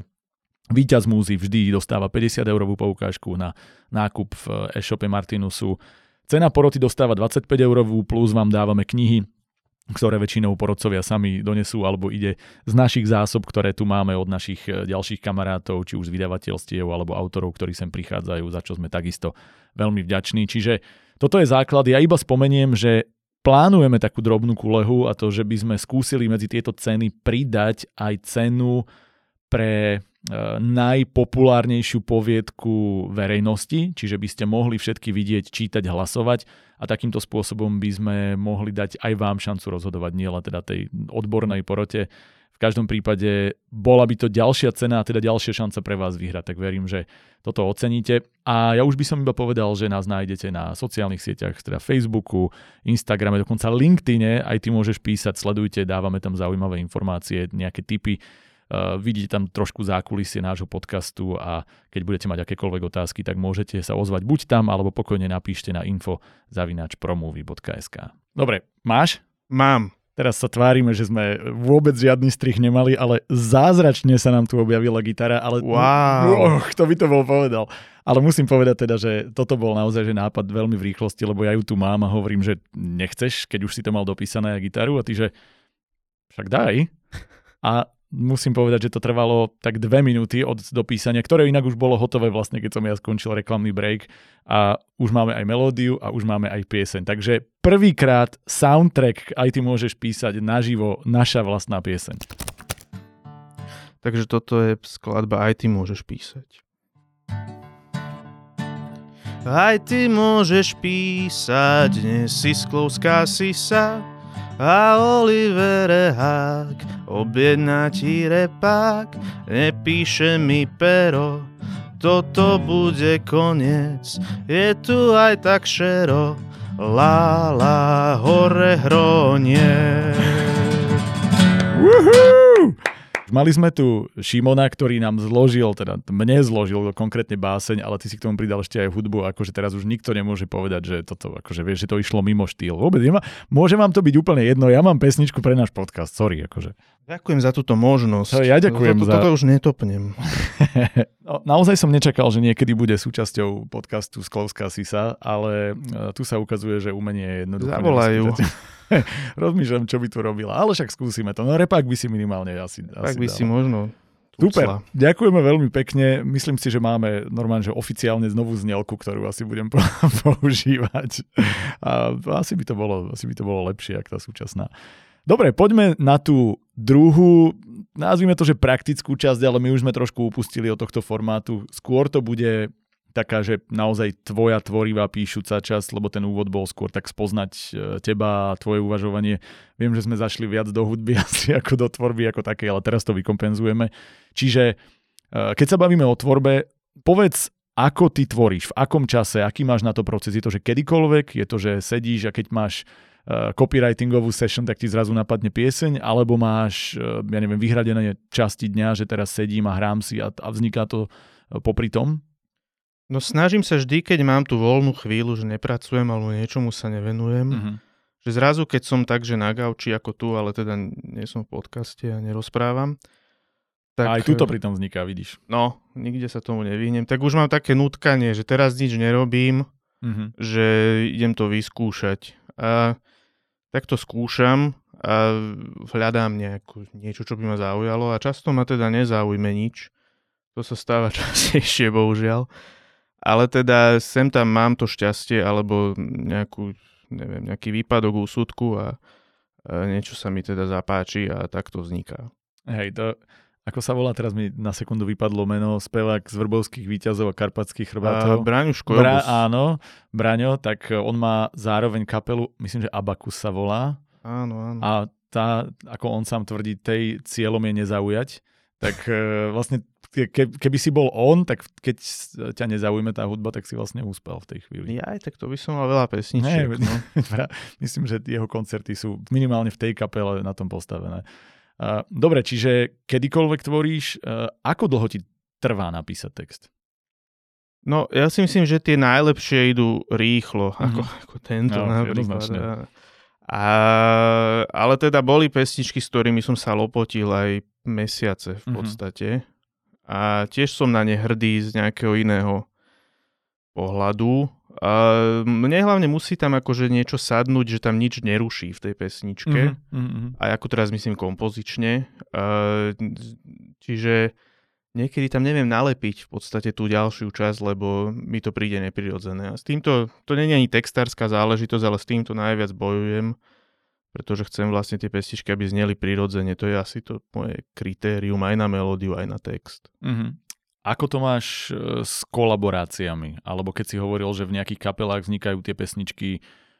víťaz múzy vždy dostáva 50 eurovú poukážku na nákup v e-shope Martinusu Cena poroty dostáva 25 eurovú, plus vám dávame knihy, ktoré väčšinou porodcovia sami donesú, alebo ide z našich zásob, ktoré tu máme od našich e, ďalších kamarátov, či už z vydavateľstiev alebo autorov, ktorí sem prichádzajú, za čo sme takisto veľmi vďační. Čiže toto je základ. Ja iba spomeniem, že plánujeme takú drobnú kulehu a to, že by sme skúsili medzi tieto ceny pridať aj cenu pre najpopulárnejšiu poviedku verejnosti, čiže by ste mohli všetky vidieť, čítať, hlasovať a takýmto spôsobom by sme mohli dať aj vám šancu rozhodovať, nielen teda tej odbornej porote. V každom prípade bola by to ďalšia cena a teda ďalšia šanca pre vás vyhrať, tak verím, že toto oceníte. A ja už by som iba povedal, že nás nájdete na sociálnych sieťach, teda Facebooku, Instagrame, dokonca LinkedIne, aj ty môžeš písať, sledujte, dávame tam zaujímavé informácie, nejaké tipy Uh, vidíte tam trošku zákulisie nášho podcastu a keď budete mať akékoľvek otázky, tak môžete sa ozvať buď tam, alebo pokojne napíšte na info zavinač promovy.sk. Dobre, máš? Mám. Teraz sa tvárime, že sme vôbec žiadny strich nemali, ale zázračne sa nám tu objavila gitara, ale wow. oh, kto by to bol povedal. Ale musím povedať teda, že toto bol naozaj že nápad veľmi v rýchlosti, lebo ja ju tu mám a hovorím, že nechceš, keď už si to mal dopísané gitaru a ty, že však daj. A musím povedať, že to trvalo tak dve minúty od dopísania, ktoré inak už bolo hotové vlastne, keď som ja skončil reklamný break a už máme aj melódiu a už máme aj pieseň. Takže prvýkrát soundtrack aj ty môžeš písať naživo naša vlastná pieseň. Takže toto je skladba Aj ty môžeš písať. Aj ty môžeš písať, dnes si sklouská si sa, a Olivere Hák objedná ti repák, nepíše mi pero, toto bude koniec, je tu aj tak šero, la la hore hronie. Woohoo! Mali sme tu Šimona, ktorý nám zložil, teda mne zložil konkrétne báseň, ale ty si k tomu pridal ešte aj hudbu, akože teraz už nikto nemôže povedať, že toto, akože vieš, že to išlo mimo štýl. Vôbec nemá, môže vám to byť úplne jedno, ja mám pesničku pre náš podcast, sorry, akože. Ďakujem za túto možnosť. Ja ďakujem toto, za... Toto už netopnem. no, naozaj som nečakal, že niekedy bude súčasťou podcastu Sklovská Sisa, ale e, tu sa ukazuje, že umenie je jednoduché. Zavolajú. Rozmýšľam, čo by tu robila. Ale však skúsime to. No repák by si minimálne asi, Repák asi by dal. si možno Super, ďakujeme veľmi pekne. Myslím si, že máme normálne, že oficiálne znovu znelku, ktorú asi budem používať. A asi by to bolo, asi by to bolo lepšie, ako tá súčasná. Dobre, poďme na tú druhú, nazvime to, že praktickú časť, ale my už sme trošku upustili od tohto formátu. Skôr to bude taká, že naozaj tvoja tvorivá píšuca časť, lebo ten úvod bol skôr tak spoznať e, teba a tvoje uvažovanie. Viem, že sme zašli viac do hudby asi ako do tvorby ako také, ale teraz to vykompenzujeme. Čiže e, keď sa bavíme o tvorbe, povedz, ako ty tvoríš, v akom čase, aký máš na to proces. Je to, že kedykoľvek, je to, že sedíš a keď máš copywritingovú session, tak ti zrazu napadne pieseň, alebo máš, ja neviem, vyhradené časti dňa, že teraz sedím a hrám si a, a vzniká to popri tom? No snažím sa vždy, keď mám tú voľnú chvíľu, že nepracujem alebo niečomu sa nevenujem, uh-huh. že zrazu, keď som tak, že na gauči ako tu, ale teda nie som v podcaste a nerozprávam, tak, a aj tuto pri tom vzniká, vidíš. No, nikde sa tomu nevyhnem. Tak už mám také nutkanie, že teraz nič nerobím, uh-huh. že idem to vyskúšať. A tak to skúšam a hľadám nejakú, niečo, čo by ma zaujalo a často ma teda nezaujme nič. To sa stáva častejšie, bohužiaľ. Ale teda sem tam mám to šťastie alebo nejakú, neviem, nejaký výpadok úsudku a, a niečo sa mi teda zapáči a tak to vzniká. Hej, to, ako sa volá, teraz mi na sekundu vypadlo meno, spevák z Vrbovských výťazov a Karpatských chrbátov. Braňo Škojobus. Bra, áno, Braňo, tak on má zároveň kapelu, myslím, že Abakus sa volá. Áno, áno. A tá, ako on sám tvrdí, tej cieľom je nezaujať. Tak e, vlastne ke, keby si bol on, tak keď ťa nezaujme tá hudba, tak si vlastne úspel v tej chvíli. Ja aj tak to by som mal veľa pesničiek. Ne, no. myslím, že jeho koncerty sú minimálne v tej kapele na tom postavené. Dobre, čiže kedykoľvek tvoríš, ako dlho ti trvá napísať text? No, ja si myslím, že tie najlepšie idú rýchlo, mm-hmm. ako, ako tento no, napríklad. A, ale teda boli pesničky, s ktorými som sa lopotil aj mesiace v mhm. podstate. Mm-hmm a tiež som na ne hrdý z nejakého iného pohľadu. A mne hlavne musí tam akože niečo sadnúť, že tam nič neruší v tej pesničke. Mm-hmm. A ako teraz myslím kompozične. A, čiže niekedy tam neviem nalepiť v podstate tú ďalšiu časť, lebo mi to príde neprirodzené. A s týmto, to nie je ani textárska záležitosť, ale s týmto najviac bojujem pretože chcem vlastne tie pestičky, aby zneli prirodzene. To je asi to moje kritérium aj na melódiu, aj na text. Mm-hmm. Ako to máš e, s kolaboráciami? Alebo keď si hovoril, že v nejakých kapelách vznikajú tie pesničky,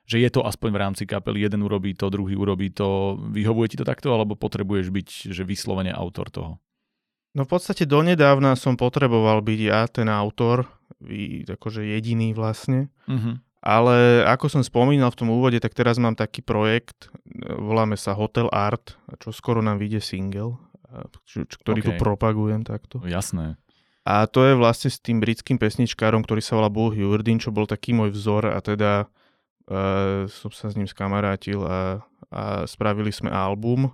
že je to aspoň v rámci kapely, jeden urobí to, druhý urobí to. Vyhovuje ti to takto, alebo potrebuješ byť že vyslovene autor toho? No v podstate donedávna som potreboval byť ja ten autor, akože jediný vlastne. Mm-hmm. Ale ako som spomínal v tom úvode, tak teraz mám taký projekt, voláme sa Hotel Art, čo skoro nám vyjde single. ktorý okay. tu propagujem takto. Jasné. A to je vlastne s tým britským pesničkárom, ktorý sa volá Bull Hewardin, čo bol taký môj vzor a teda uh, som sa s ním skamarátil a, a spravili sme album.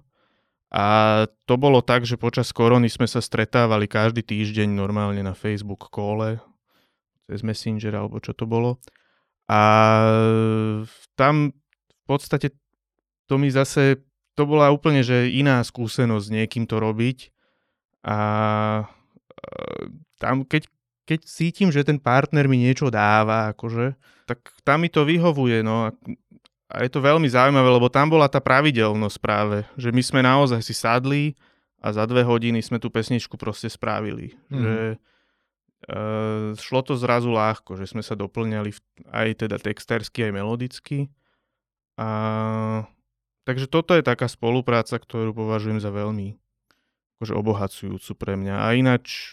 A to bolo tak, že počas korony sme sa stretávali každý týždeň normálne na Facebook kole, cez Messenger alebo čo to bolo. A tam v podstate to mi zase, to bola úplne že iná skúsenosť s niekým to robiť. A tam, keď, keď cítim, že ten partner mi niečo dáva, akože, tak tam mi to vyhovuje, no. A je to veľmi zaujímavé, lebo tam bola tá pravidelnosť práve, že my sme naozaj si sadli a za dve hodiny sme tú pesničku proste spravili. Mm. Že uh, šlo to zrazu ľahko, že sme sa doplňali v, aj teda textársky, aj melodicky. A, takže toto je taká spolupráca, ktorú považujem za veľmi akože obohacujúcu pre mňa. A ináč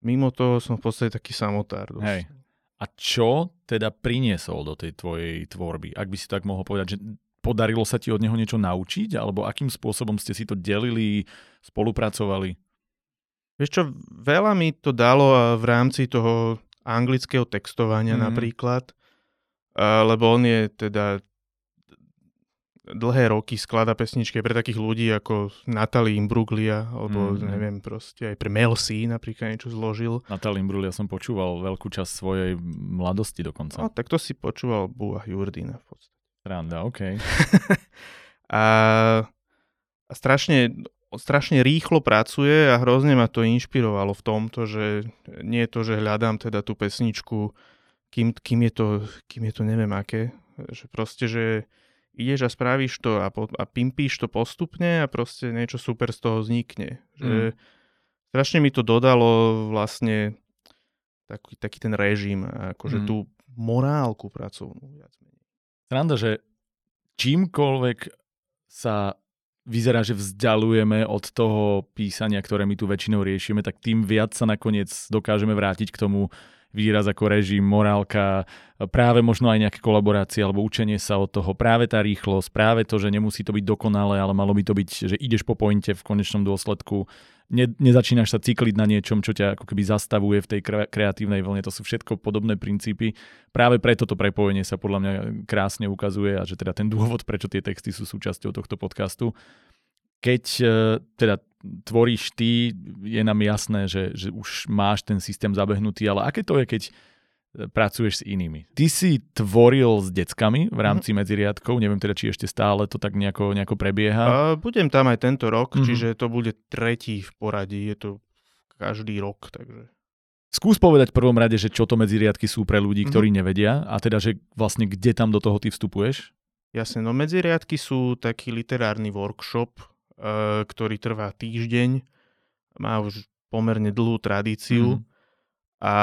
mimo toho som v podstate taký samotár. Dosť. Hej. A čo teda priniesol do tej tvojej tvorby? Ak by si tak mohol povedať, že podarilo sa ti od neho niečo naučiť? Alebo akým spôsobom ste si to delili, spolupracovali? Vieš čo, veľa mi to dalo v rámci toho anglického textovania mm. napríklad, lebo on je teda dlhé roky sklada pesničky pre takých ľudí ako Natalie Imbruglia, alebo mm-hmm. neviem proste, aj pre Mel C napríklad niečo zložil. Natalie Imbruglia som počúval veľkú časť svojej mladosti dokonca. No, tak to si počúval Bua Jurdina v podstate. Randa, OK. a, a strašne, strašne rýchlo pracuje a hrozne ma to inšpirovalo v tomto, že nie je to, že hľadám teda tú pesničku, kým, kým, je, to, kým je to neviem aké, že proste, že ideš a spravíš to a, po, a pimpíš to postupne a proste niečo super z toho vznikne. Že mm. Strašne mi to dodalo vlastne taký, taký ten režim, akože mm. tú morálku pracovnú. Sranda, že čímkoľvek sa vyzerá, že vzdialujeme od toho písania, ktoré my tu väčšinou riešime, tak tým viac sa nakoniec dokážeme vrátiť k tomu výraz ako režim, morálka, práve možno aj nejaké kolaborácie alebo učenie sa od toho, práve tá rýchlosť, práve to, že nemusí to byť dokonalé, ale malo by to byť, že ideš po pointe v konečnom dôsledku, ne, nezačínaš sa cykliť na niečom, čo ťa ako keby zastavuje v tej kreatívnej vlne. To sú všetko podobné princípy. Práve preto to prepojenie sa podľa mňa krásne ukazuje a že teda ten dôvod, prečo tie texty sú súčasťou tohto podcastu keď e, teda tvoríš ty, je nám jasné, že, že už máš ten systém zabehnutý, ale aké to je, keď e, pracuješ s inými. Ty si tvoril s deckami v rámci mm-hmm. medziriadkov, neviem teda, či ešte stále to tak nejako, nejako prebieha. Uh, budem tam aj tento rok, mm-hmm. čiže to bude tretí v poradí, je to každý rok, takže... Skús povedať v prvom rade, že čo to medziriadky sú pre ľudí, ktorí mm-hmm. nevedia a teda, že vlastne kde tam do toho ty vstupuješ? Jasne, no medziriadky sú taký literárny workshop, ktorý trvá týždeň, má už pomerne dlhú tradíciu. Mm. A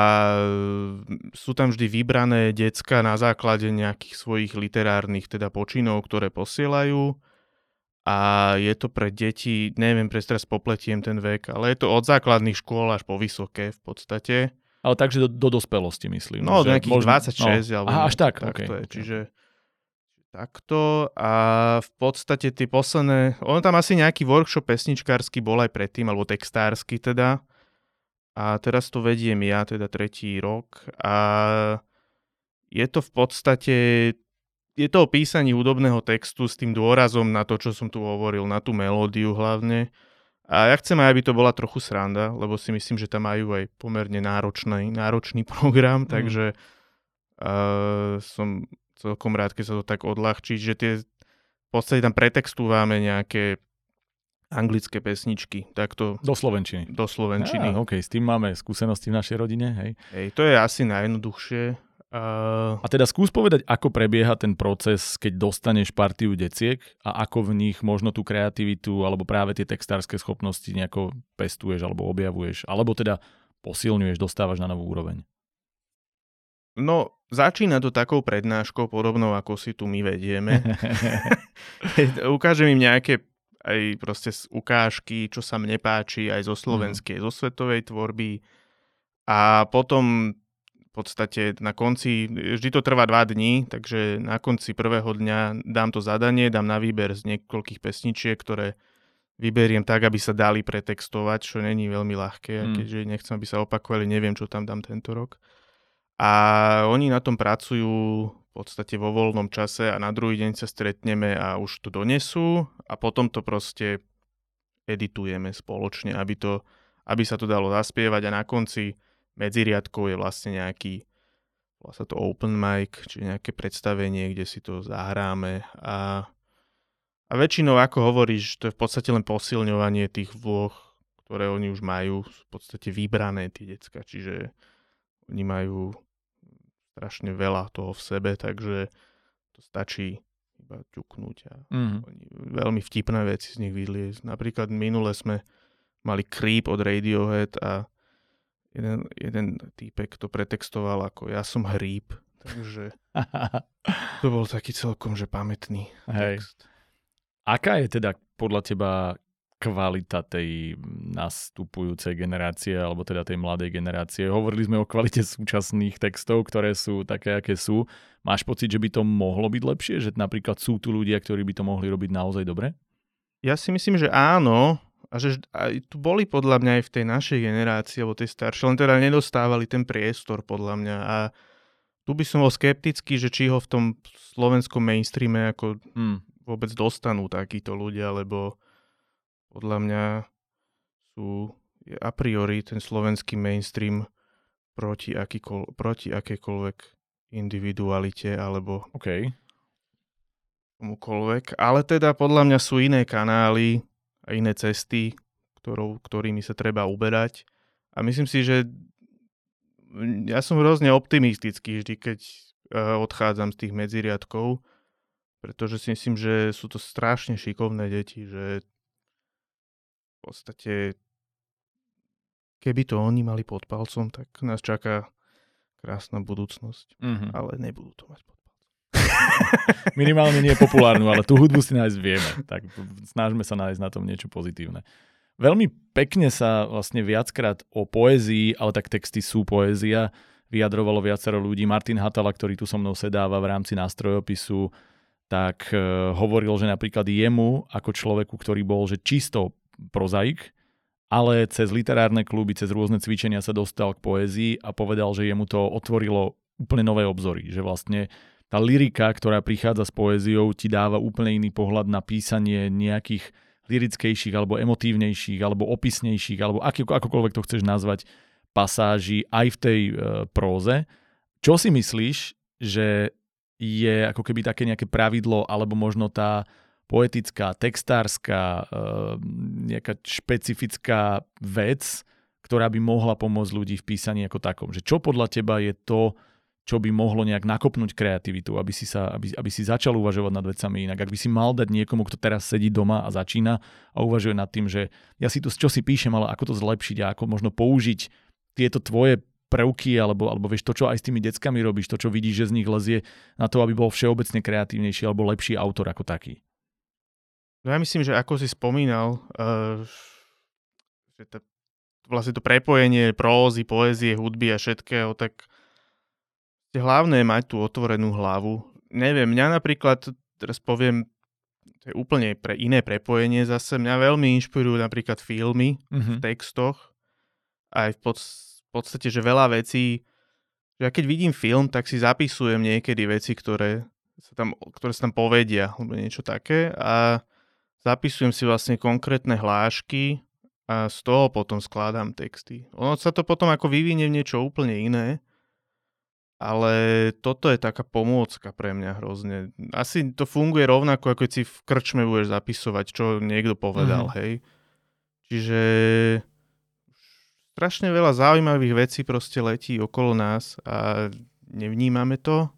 sú tam vždy vybrané decka na základe nejakých svojich literárnych teda počinov, ktoré posielajú. A je to pre deti, neviem, presne teraz popletiem ten vek, ale je to od základných škôl až po vysoké v podstate. Ale takže do, do dospelosti, myslím. No, do nejakých možno, 26. No. Alebo Aha, až tak, tak okay. to je. Čiže Takto a v podstate tie posledné, on tam asi nejaký workshop pesničkársky bol aj predtým, alebo textársky teda. A teraz to vediem ja, teda tretí rok. A je to v podstate, je to o písaní hudobného textu s tým dôrazom na to, čo som tu hovoril, na tú melódiu hlavne. A ja chcem aj, aby to bola trochu sranda, lebo si myslím, že tam majú aj pomerne náročný, náročný program, mm. takže uh, som celkom rád, keď sa to tak odľahčí, že tie v podstate tam pretextúvame nejaké anglické pesničky. Takto, do Slovenčiny. Do Slovenčiny. Á, OK, s tým máme skúsenosti v našej rodine, hej. Hej, to je asi najjednoduchšie. Uh... A teda skús povedať, ako prebieha ten proces, keď dostaneš partiu deciek a ako v nich možno tú kreativitu alebo práve tie textárske schopnosti nejako pestuješ alebo objavuješ, alebo teda posilňuješ, dostávaš na novú úroveň. No, začína to takou prednáškou, podobnou ako si tu my vedieme. Ukážem im nejaké aj proste ukážky, čo sa mne páči aj zo mhm. slovenskej, mm. zo svetovej tvorby. A potom v podstate na konci, vždy to trvá dva dní, takže na konci prvého dňa dám to zadanie, dám na výber z niekoľkých pesničiek, ktoré vyberiem tak, aby sa dali pretextovať, čo není veľmi ľahké, mm. keďže nechcem, aby sa opakovali, neviem, čo tam dám tento rok. A oni na tom pracujú v podstate vo voľnom čase a na druhý deň sa stretneme a už to donesú a potom to proste editujeme spoločne, aby, to, aby sa to dalo zaspievať a na konci medzi riadkov je vlastne nejaký volá sa to open mic, či nejaké predstavenie, kde si to zahráme a, a väčšinou, ako hovoríš, to je v podstate len posilňovanie tých vloh, ktoré oni už majú, v podstate vybrané tie decka, čiže oni majú strašne veľa toho v sebe, takže to stačí iba ťuknúť a mm. oni veľmi vtipné veci z nich vyliezť. Napríklad minule sme mali Creep od Radiohead a jeden, jeden týpek to pretextoval ako ja som hríb, takže to bol taký celkom, že pamätný Hej. text. Aká je teda podľa teba kvalita tej nastupujúcej generácie, alebo teda tej mladej generácie. Hovorili sme o kvalite súčasných textov, ktoré sú také, aké sú. Máš pocit, že by to mohlo byť lepšie? Že napríklad sú tu ľudia, ktorí by to mohli robiť naozaj dobre? Ja si myslím, že áno. A že aj tu boli podľa mňa aj v tej našej generácii, alebo tej staršej, len teda nedostávali ten priestor podľa mňa. A tu by som bol skeptický, že či ho v tom slovenskom mainstreame ako hmm. vôbec dostanú takíto ľudia, lebo podľa mňa sú a priori ten slovenský mainstream proti, akýkoľ, proti akékoľvek individualite alebo okay. komukoľvek. Ale teda podľa mňa sú iné kanály a iné cesty, ktorou, ktorými sa treba uberať. A myslím si, že ja som hrozne optimistický vždy, keď uh, odchádzam z tých medziriadkov, pretože si myslím, že sú to strašne šikovné deti, že podstate keby to oni mali pod palcom, tak nás čaká krásna budúcnosť. Mm-hmm. Ale nebudú to mať pod palcom. Minimálne nie populárnu, ale tú hudbu si nájsť vieme. Tak snažme sa nájsť na tom niečo pozitívne. Veľmi pekne sa vlastne viackrát o poézii, ale tak texty sú poézia, vyjadrovalo viacero ľudí. Martin Hatala, ktorý tu so mnou sedáva v rámci nástrojopisu, tak uh, hovoril, že napríklad jemu ako človeku, ktorý bol že čisto prozaik, ale cez literárne kluby, cez rôzne cvičenia sa dostal k poézii a povedal, že jemu to otvorilo úplne nové obzory, že vlastne tá lyrika, ktorá prichádza s poéziou, ti dáva úplne iný pohľad na písanie nejakých lirickejších alebo emotívnejších alebo opisnejších alebo aký, akokoľvek to chceš nazvať pasáži aj v tej e, próze. Čo si myslíš, že je ako keby také nejaké pravidlo alebo možno tá poetická, textárska, eh, nejaká špecifická vec, ktorá by mohla pomôcť ľudí v písaní ako takom. Že čo podľa teba je to, čo by mohlo nejak nakopnúť kreativitu, aby si, sa, aby, aby si začal uvažovať nad vecami inak. Ak by si mal dať niekomu, kto teraz sedí doma a začína a uvažuje nad tým, že ja si to, čo si píšem, ale ako to zlepšiť a ako možno použiť tieto tvoje prvky, alebo, alebo vieš to, čo aj s tými deckami robíš, to, čo vidíš, že z nich lezie na to, aby bol všeobecne kreatívnejší alebo lepší autor ako taký. No ja myslím, že ako si spomínal, uh, že to, vlastne to prepojenie prózy, poézie, hudby a všetkého, tak je hlavné mať tú otvorenú hlavu. Neviem, mňa napríklad, teraz poviem, to je úplne pre iné prepojenie zase, mňa veľmi inšpirujú napríklad filmy mm-hmm. v mhm. textoch, aj v, pod, v podstate, že veľa vecí, že ja keď vidím film, tak si zapisujem niekedy veci, ktoré sa tam, ktoré sa tam povedia, alebo niečo také a zapisujem si vlastne konkrétne hlášky a z toho potom skladám texty. Ono sa to potom ako vyvinie v niečo úplne iné, ale toto je taká pomôcka pre mňa hrozne. Asi to funguje rovnako, ako keď si v krčme budeš zapisovať, čo niekto povedal, mm. hej. Čiže strašne veľa zaujímavých vecí proste letí okolo nás a nevnímame to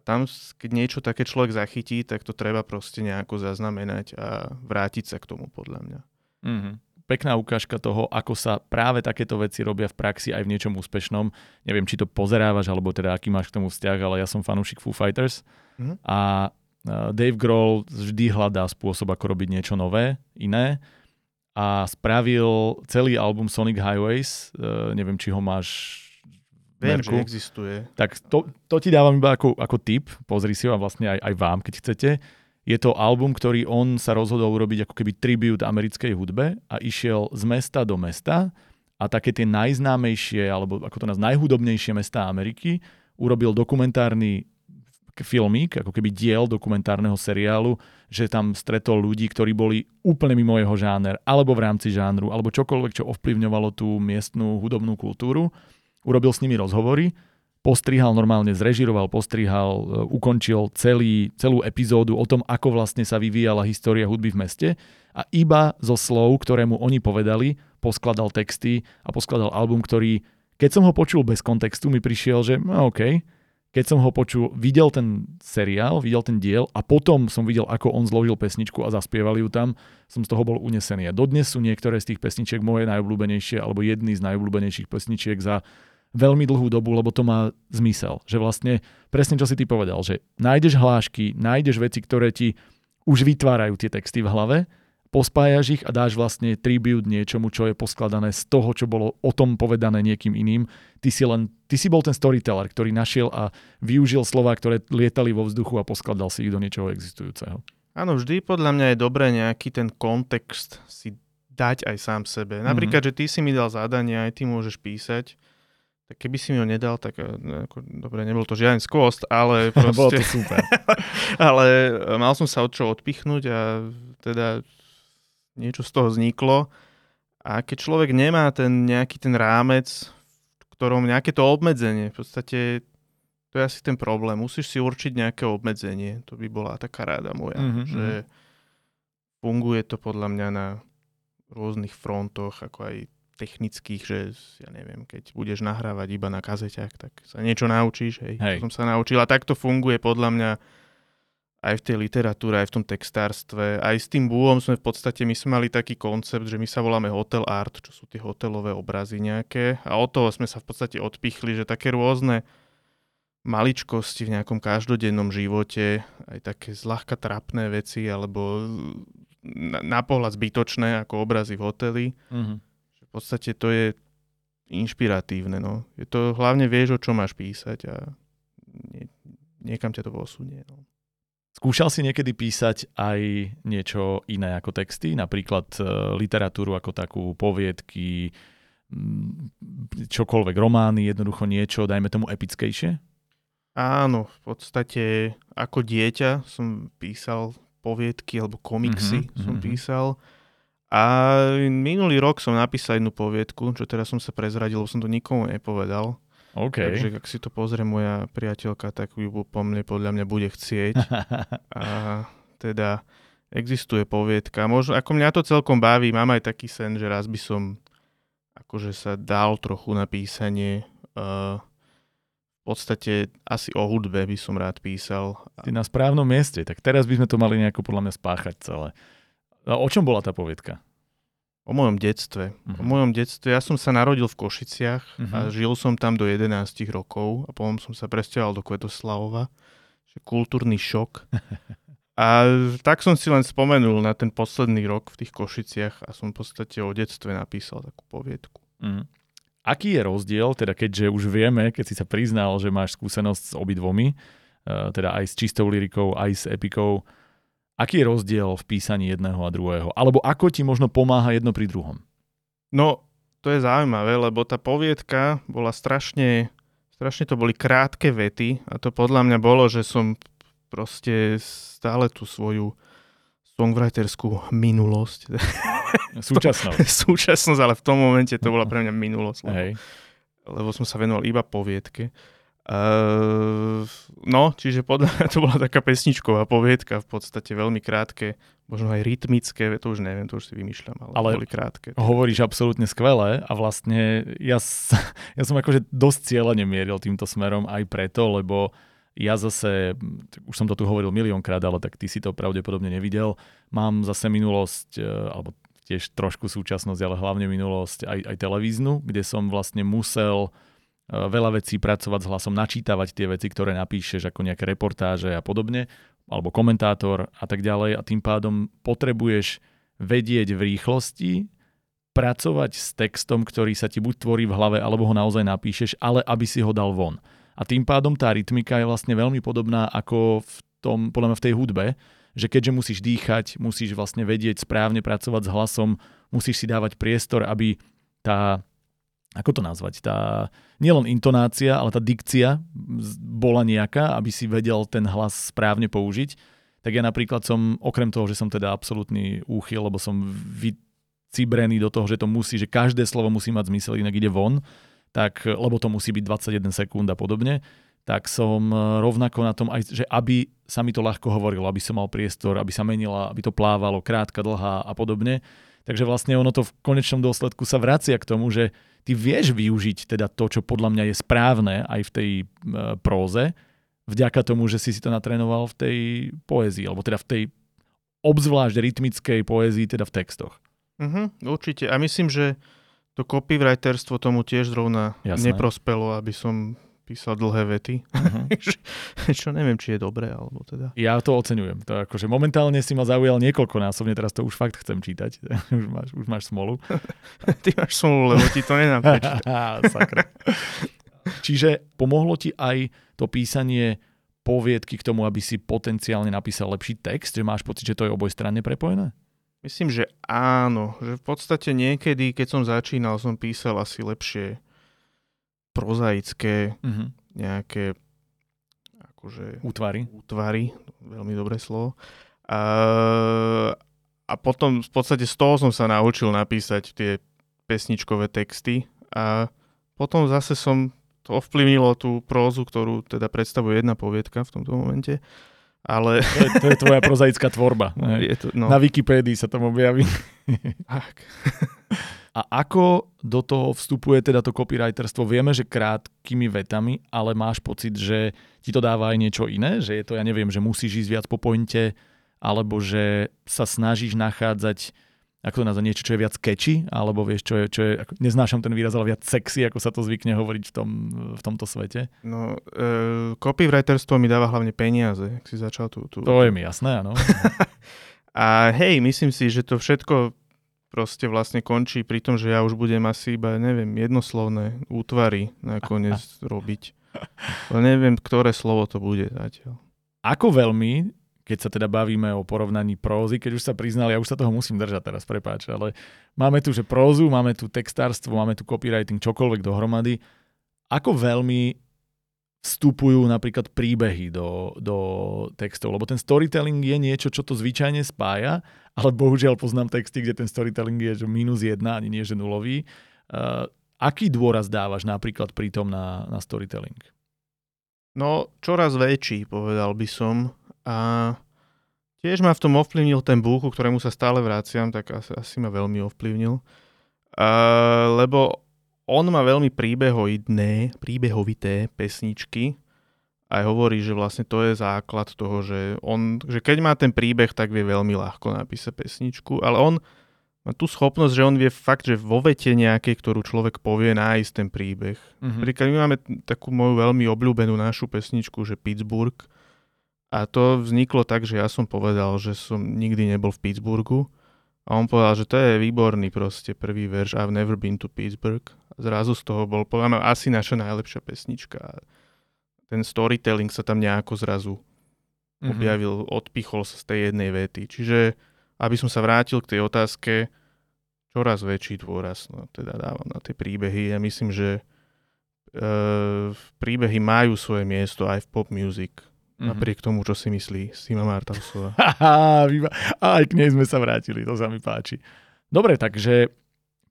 a tam, keď niečo také človek zachytí, tak to treba proste nejako zaznamenať a vrátiť sa k tomu, podľa mňa. Mm-hmm. Pekná ukážka toho, ako sa práve takéto veci robia v praxi aj v niečom úspešnom. Neviem, či to pozerávaš, alebo teda aký máš k tomu vzťah, ale ja som fanúšik Foo Fighters. Mm-hmm. A Dave Grohl vždy hľadá spôsob, ako robiť niečo nové, iné. A spravil celý album Sonic Highways. E, neviem, či ho máš Viem, merku. že existuje. Tak to, to ti dávam iba ako, ako tip, pozri si ho a vlastne aj, aj vám, keď chcete. Je to album, ktorý on sa rozhodol urobiť ako keby tribute americkej hudbe a išiel z mesta do mesta a také tie najznámejšie, alebo ako to nás najhudobnejšie mesta Ameriky, urobil dokumentárny filmík, ako keby diel dokumentárneho seriálu, že tam stretol ľudí, ktorí boli úplne mimo jeho žáner, alebo v rámci žánru, alebo čokoľvek, čo ovplyvňovalo tú miestnú hudobnú kultúru. Urobil s nimi rozhovory postrihal normálne, zrežiroval, postrihal, e, ukončil celý, celú epizódu o tom, ako vlastne sa vyvíjala história hudby v meste a iba zo slov, ktoré mu oni povedali, poskladal texty a poskladal album, ktorý, keď som ho počul bez kontextu, mi prišiel, že no OK, keď som ho počul, videl ten seriál, videl ten diel a potom som videl, ako on zložil pesničku a zaspieval ju tam, som z toho bol unesený. A dodnes sú niektoré z tých pesničiek moje najobľúbenejšie alebo jedny z najobľúbenejších pesničiek za veľmi dlhú dobu, lebo to má zmysel. Že vlastne presne čo si ty povedal, že nájdeš hlášky, nájdeš veci, ktoré ti už vytvárajú tie texty v hlave, pospájaš ich a dáš vlastne tribute niečomu, čo je poskladané z toho, čo bolo o tom povedané niekým iným. Ty si, len, ty si bol ten storyteller, ktorý našiel a využil slova, ktoré lietali vo vzduchu a poskladal si ich do niečoho existujúceho. Áno, vždy podľa mňa je dobré nejaký ten kontext si dať aj sám sebe. Napríklad, mm-hmm. že ty si mi dal zadanie, aj ty môžeš písať tak keby si mi ho nedal, tak eh, ako, dobre, nebol to žiaden skvost, ale proste... Bolo to super. ale eh, mal som sa od čo odpichnúť a teda niečo z toho vzniklo. A keď človek nemá ten nejaký ten rámec, v ktorom nejaké to obmedzenie, v podstate to je asi ten problém. Musíš si určiť nejaké obmedzenie. To by bola taká ráda moja, mm-hmm. že funguje to podľa mňa na rôznych frontoch, ako aj technických, že ja neviem, keď budeš nahrávať iba na kazeťach, tak sa niečo naučíš, hej. hej. To som sa naučil a tak to funguje podľa mňa aj v tej literatúre, aj v tom textárstve. Aj s tým búhom sme v podstate, my sme mali taký koncept, že my sa voláme hotel art, čo sú tie hotelové obrazy nejaké a od toho sme sa v podstate odpichli, že také rôzne maličkosti v nejakom každodennom živote, aj také zľahka trapné veci, alebo na, na pohľad zbytočné, ako obrazy v hoteli. Mm-hmm v podstate to je inšpiratívne. No. Je to hlavne vieš, o čo máš písať a nie, niekam ťa to posunie. No. Skúšal si niekedy písať aj niečo iné ako texty, napríklad e, literatúru ako takú, poviedky, čokoľvek, romány, jednoducho niečo, dajme tomu epickejšie? Áno, v podstate ako dieťa som písal poviedky alebo komiksy mm-hmm, som mm-hmm. písal. A minulý rok som napísal jednu poviedku, čo teraz som sa prezradil, som to nikomu nepovedal. Okay. Takže ak si to pozrie moja priateľka, tak ju po mne podľa mňa bude chcieť. A teda existuje poviedka. Možno, ako mňa to celkom baví, mám aj taký sen, že raz by som akože sa dal trochu na písanie. Uh, v podstate asi o hudbe by som rád písal. Ty na správnom mieste, tak teraz by sme to mali nejako podľa mňa spáchať celé. A o čom bola tá povietka? O mojom detstve. Uh-huh. O mhm. mojom detstve. Ja som sa narodil v Košiciach uh-huh. a mhm. žil som tam do 11 rokov a potom som sa presťahoval do Kvetoslavova. Kultúrny šok. a tak som si len spomenul na ten posledný rok v tých Košiciach a som v podstate o detstve napísal takú poviedku. Uh-huh. Aký je rozdiel, teda keďže už vieme, keď si sa priznal, že máš skúsenosť s obidvomi, uh, teda aj s čistou lirikou, aj s epikou, Aký je rozdiel v písaní jedného a druhého? Alebo ako ti možno pomáha jedno pri druhom? No, to je zaujímavé, lebo tá poviedka bola strašne, strašne to boli krátke vety a to podľa mňa bolo, že som proste stále tú svoju songwriterskú minulosť. Súčasnosť. Súčasnosť, ale v tom momente to bola pre mňa minulosť. Lebo, Hej. lebo som sa venoval iba poviedke. Uh, no, čiže podľa mňa to bola taká pesničková poviedka, v podstate veľmi krátke, možno aj rytmické, to už neviem, to už si vymýšľam, ale, ale boli krátke. Hovoríš absolútne skvelé a vlastne ja, ja som akože dosť cieľene mieril týmto smerom aj preto, lebo ja zase, už som to tu hovoril miliónkrát, ale tak ty si to pravdepodobne nevidel, mám zase minulosť, e, alebo tiež trošku súčasnosť, ale hlavne minulosť aj, aj televíznu, kde som vlastne musel Eh, veľa vecí pracovať s hlasom, načítavať tie veci, ktoré napíšeš ako nejaké reportáže a podobne, alebo komentátor a tak ďalej a tým pádom potrebuješ vedieť v rýchlosti, pracovať s textom, ktorý sa ti buď tvorí v hlave, alebo ho naozaj napíšeš, ale aby si ho dal von. A tým pádom tá rytmika je vlastne veľmi podobná ako v tom, podľa mňa v tej hudbe, že keďže musíš dýchať, musíš vlastne vedieť správne pracovať s hlasom, musíš si dávať priestor, aby tá, ako to nazvať, tá nielen intonácia, ale tá dikcia bola nejaká, aby si vedel ten hlas správne použiť. Tak ja napríklad som, okrem toho, že som teda absolútny úchyl, lebo som vycibrený do toho, že to musí, že každé slovo musí mať zmysel, inak ide von, tak, lebo to musí byť 21 sekúnd a podobne, tak som e, rovnako na tom aj, že aby sa mi to ľahko hovorilo, aby som mal priestor, aby sa menila, aby to plávalo, krátka, dlhá a podobne. Takže vlastne ono to v konečnom dôsledku sa vracia k tomu, že ty vieš využiť teda to, čo podľa mňa je správne aj v tej e, próze, vďaka tomu, že si si to natrénoval v tej poézii, alebo teda v tej obzvlášť rytmickej poézii, teda v textoch. Uh-huh, určite. A myslím, že to copywriterstvo tomu tiež zrovna Jasné. neprospelo, aby som písal dlhé vety. Uh-huh. Čo neviem, či je dobré, alebo teda. Ja to oceňujem. To akože momentálne si ma zaujal niekoľkonásobne, teraz to už fakt chcem čítať. už, máš, už máš smolu. Ty máš smolu, lebo ti to nenám Sakra. Čiže pomohlo ti aj to písanie poviedky k tomu, aby si potenciálne napísal lepší text, že máš pocit, že to je obojstranne prepojené? Myslím, že áno. Že v podstate niekedy, keď som začínal, som písal asi lepšie prozaické mm-hmm. nejaké akože... Útvary. Útvary, veľmi dobré slovo. A, a potom v podstate z toho som sa naučil napísať tie pesničkové texty a potom zase som to ovplyvnilo tú prózu, ktorú teda predstavuje jedna poviedka v tomto momente ale... To je, to je tvoja prozaická tvorba. No, je to, no. Na Wikipédii sa tam objaví. Tak. A ako do toho vstupuje teda to copywriterstvo? Vieme, že krátkými vetami, ale máš pocit, že ti to dáva aj niečo iné? Že je to, ja neviem, že musíš ísť viac po pointe, alebo že sa snažíš nachádzať ako to nazvať, niečo, čo je viac catchy, alebo vieš, čo je, čo je ako, neznášam ten výraz, ale viac sexy, ako sa to zvykne hovoriť v, tom, v tomto svete? No, uh, copywriterstvo mi dáva hlavne peniaze, ak si začal tu. tu to je mi jasné, áno. a hej, myslím si, že to všetko proste vlastne končí pri tom, že ja už budem asi iba, neviem, jednoslovné útvary nakoniec robiť. Ale neviem, ktoré slovo to bude zatiaľ. Ako veľmi keď sa teda bavíme o porovnaní prózy, keď už sa priznali, ja už sa toho musím držať teraz, prepáč, ale máme tu, že prózu, máme tu textárstvo, máme tu copywriting, čokoľvek dohromady. Ako veľmi vstupujú napríklad príbehy do, do textov, lebo ten storytelling je niečo, čo to zvyčajne spája, ale bohužiaľ poznám texty, kde ten storytelling je že minus jedna, ani nie že nulový. Uh, aký dôraz dávaš napríklad pritom na, na storytelling? No, čoraz väčší, povedal by som. A tiež ma v tom ovplyvnil ten Búku, ktorému sa stále vraciam, tak asi, asi ma veľmi ovplyvnil. A, lebo on má veľmi príbehoidné, príbehovité pesničky a hovorí, že vlastne to je základ toho, že on, že keď má ten príbeh, tak vie veľmi ľahko napísať pesničku, ale on má tú schopnosť, že on vie fakt, že vo vete nejakej, ktorú človek povie, nájsť ten príbeh. Mm-hmm. Príklad, my máme takú moju veľmi obľúbenú našu pesničku, že Pittsburgh, a to vzniklo tak, že ja som povedal, že som nikdy nebol v Pittsburghu. A on povedal, že to je výborný proste prvý verš I've never been to Pittsburgh. Zrazu z toho bol podľa mňa asi naša najlepšia pesnička. Ten storytelling sa tam nejako zrazu mm-hmm. objavil, odpichol sa z tej jednej vety. Čiže aby som sa vrátil k tej otázke, čoraz väčší dôraz no, teda dávam na tie príbehy. Ja myslím, že e, príbehy majú svoje miesto aj v pop music Mm-hmm. Napriek tomu, čo si myslí Sima Martausová. Aj k nej sme sa vrátili, to sa mi páči. Dobre, takže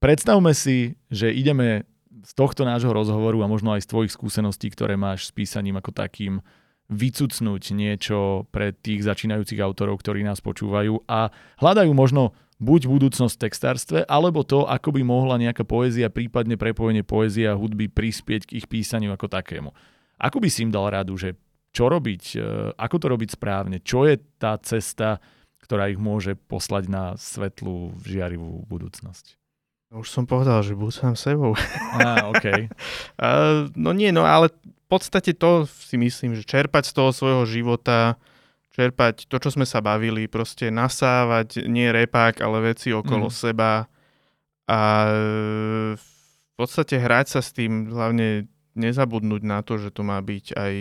predstavme si, že ideme z tohto nášho rozhovoru a možno aj z tvojich skúseností, ktoré máš s písaním ako takým, vycucnúť niečo pre tých začínajúcich autorov, ktorí nás počúvajú a hľadajú možno buď budúcnosť v textárstve, alebo to, ako by mohla nejaká poézia, prípadne prepojenie poézia a hudby prispieť k ich písaniu ako takému. Ako by si im dal radu, že čo robiť, e, ako to robiť správne, čo je tá cesta, ktorá ich môže poslať na svetlú, žiarivú budúcnosť. Už som povedal, že buď sám sebou. Á, OK. no nie, no ale v podstate to si myslím, že čerpať z toho svojho života, čerpať to, čo sme sa bavili, proste nasávať nie repák, ale veci okolo mm. seba a v podstate hrať sa s tým, hlavne nezabudnúť na to, že to má byť aj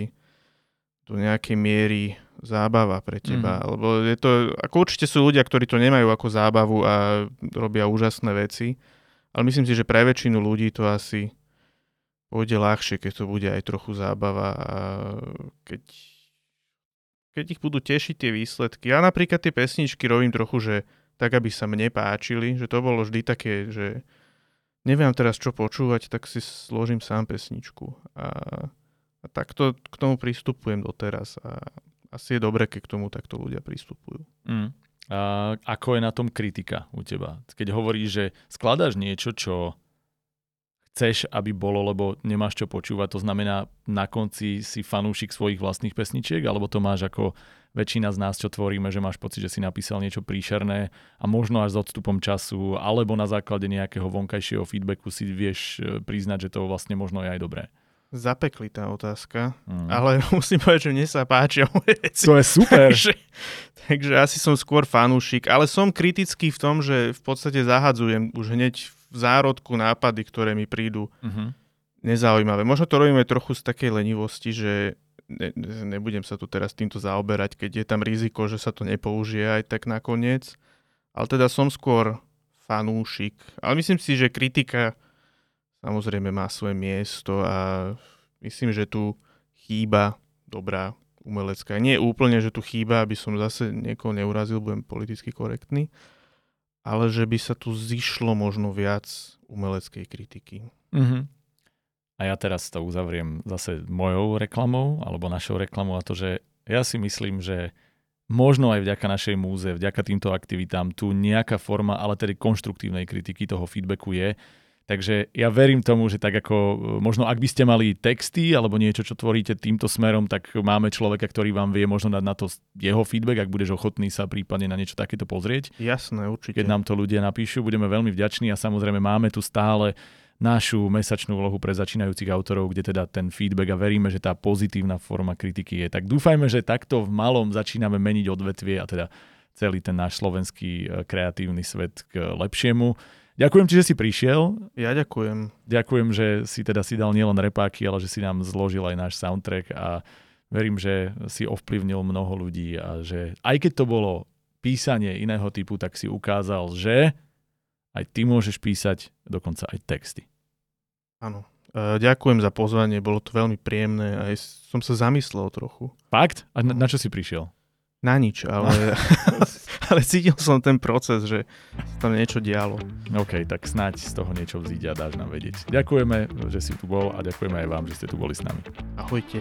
do nejakej miery zábava pre teba, mm. lebo je to, ako určite sú ľudia, ktorí to nemajú ako zábavu a robia úžasné veci, ale myslím si, že pre väčšinu ľudí to asi pôjde ľahšie, keď to bude aj trochu zábava a keď, keď ich budú tešiť tie výsledky. Ja napríklad tie pesničky robím trochu, že tak, aby sa mne páčili, že to bolo vždy také, že neviem teraz čo počúvať, tak si složím sám pesničku. A, a takto k tomu pristupujem doteraz a asi je dobre, keď k tomu takto ľudia pristupujú. Mm. A ako je na tom kritika u teba? Keď hovoríš, že skladáš niečo, čo chceš, aby bolo, lebo nemáš čo počúvať. To znamená, na konci si fanúšik svojich vlastných pesničiek, alebo to máš ako väčšina z nás, čo tvoríme, že máš pocit, že si napísal niečo príšerné a možno až s odstupom času, alebo na základe nejakého vonkajšieho feedbacku si vieš e, priznať, že to vlastne možno je aj dobré. Zapeklitá otázka, mm. ale musím povedať, že mne sa páčia moje veci. To je super. takže, takže asi som skôr fanúšik, ale som kritický v tom, že v podstate zahadzujem už hneď v zárodku nápady, ktoré mi prídu uh-huh. nezaujímavé. Možno to robíme trochu z takej lenivosti, že ne, nebudem sa tu teraz týmto zaoberať, keď je tam riziko, že sa to nepoužije aj tak nakoniec. Ale teda som skôr fanúšik. Ale myslím si, že kritika samozrejme má svoje miesto a myslím, že tu chýba dobrá umelecká. Nie úplne, že tu chýba, aby som zase niekoho neurazil, budem politicky korektný, ale že by sa tu zišlo možno viac umeleckej kritiky. Mm-hmm. A ja teraz to uzavriem zase mojou reklamou, alebo našou reklamou a to, že ja si myslím, že možno aj vďaka našej múze, vďaka týmto aktivitám tu nejaká forma, ale tedy konštruktívnej kritiky toho feedbacku je, Takže ja verím tomu, že tak ako e, možno ak by ste mali texty alebo niečo, čo tvoríte týmto smerom, tak máme človeka, ktorý vám vie možno dať na to jeho feedback, ak budeš ochotný sa prípadne na niečo takéto pozrieť. Jasné, určite. Keď nám to ľudia napíšu, budeme veľmi vďační a samozrejme máme tu stále našu mesačnú úlohu pre začínajúcich autorov, kde teda ten feedback a veríme, že tá pozitívna forma kritiky je. Tak dúfajme, že takto v malom začíname meniť odvetvie a teda celý ten náš slovenský e, kreatívny svet k lepšiemu. Ďakujem ti, že si prišiel. Ja ďakujem. Ďakujem, že si teda si dal nielen repáky, ale že si nám zložil aj náš soundtrack a verím, že si ovplyvnil mnoho ľudí a že aj keď to bolo písanie iného typu, tak si ukázal, že aj ty môžeš písať dokonca aj texty. Áno. E, ďakujem za pozvanie, bolo to veľmi príjemné a som sa zamyslel trochu. Fakt? A na, na čo si prišiel? Na nič, ale, ale cítil som ten proces, že tam niečo dialo. OK, tak snáď z toho niečo vzíde a dáš nám vedieť. Ďakujeme, že si tu bol a ďakujeme aj vám, že ste tu boli s nami. Ahojte.